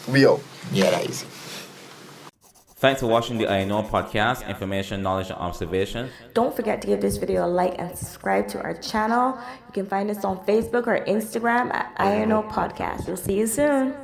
We out. Yeah, that easy. Thanks for watching the I Know podcast, information, knowledge, and observation. Don't forget to give this video a like and subscribe to our channel. You can find us on Facebook or Instagram at INO Podcast. We'll see you soon.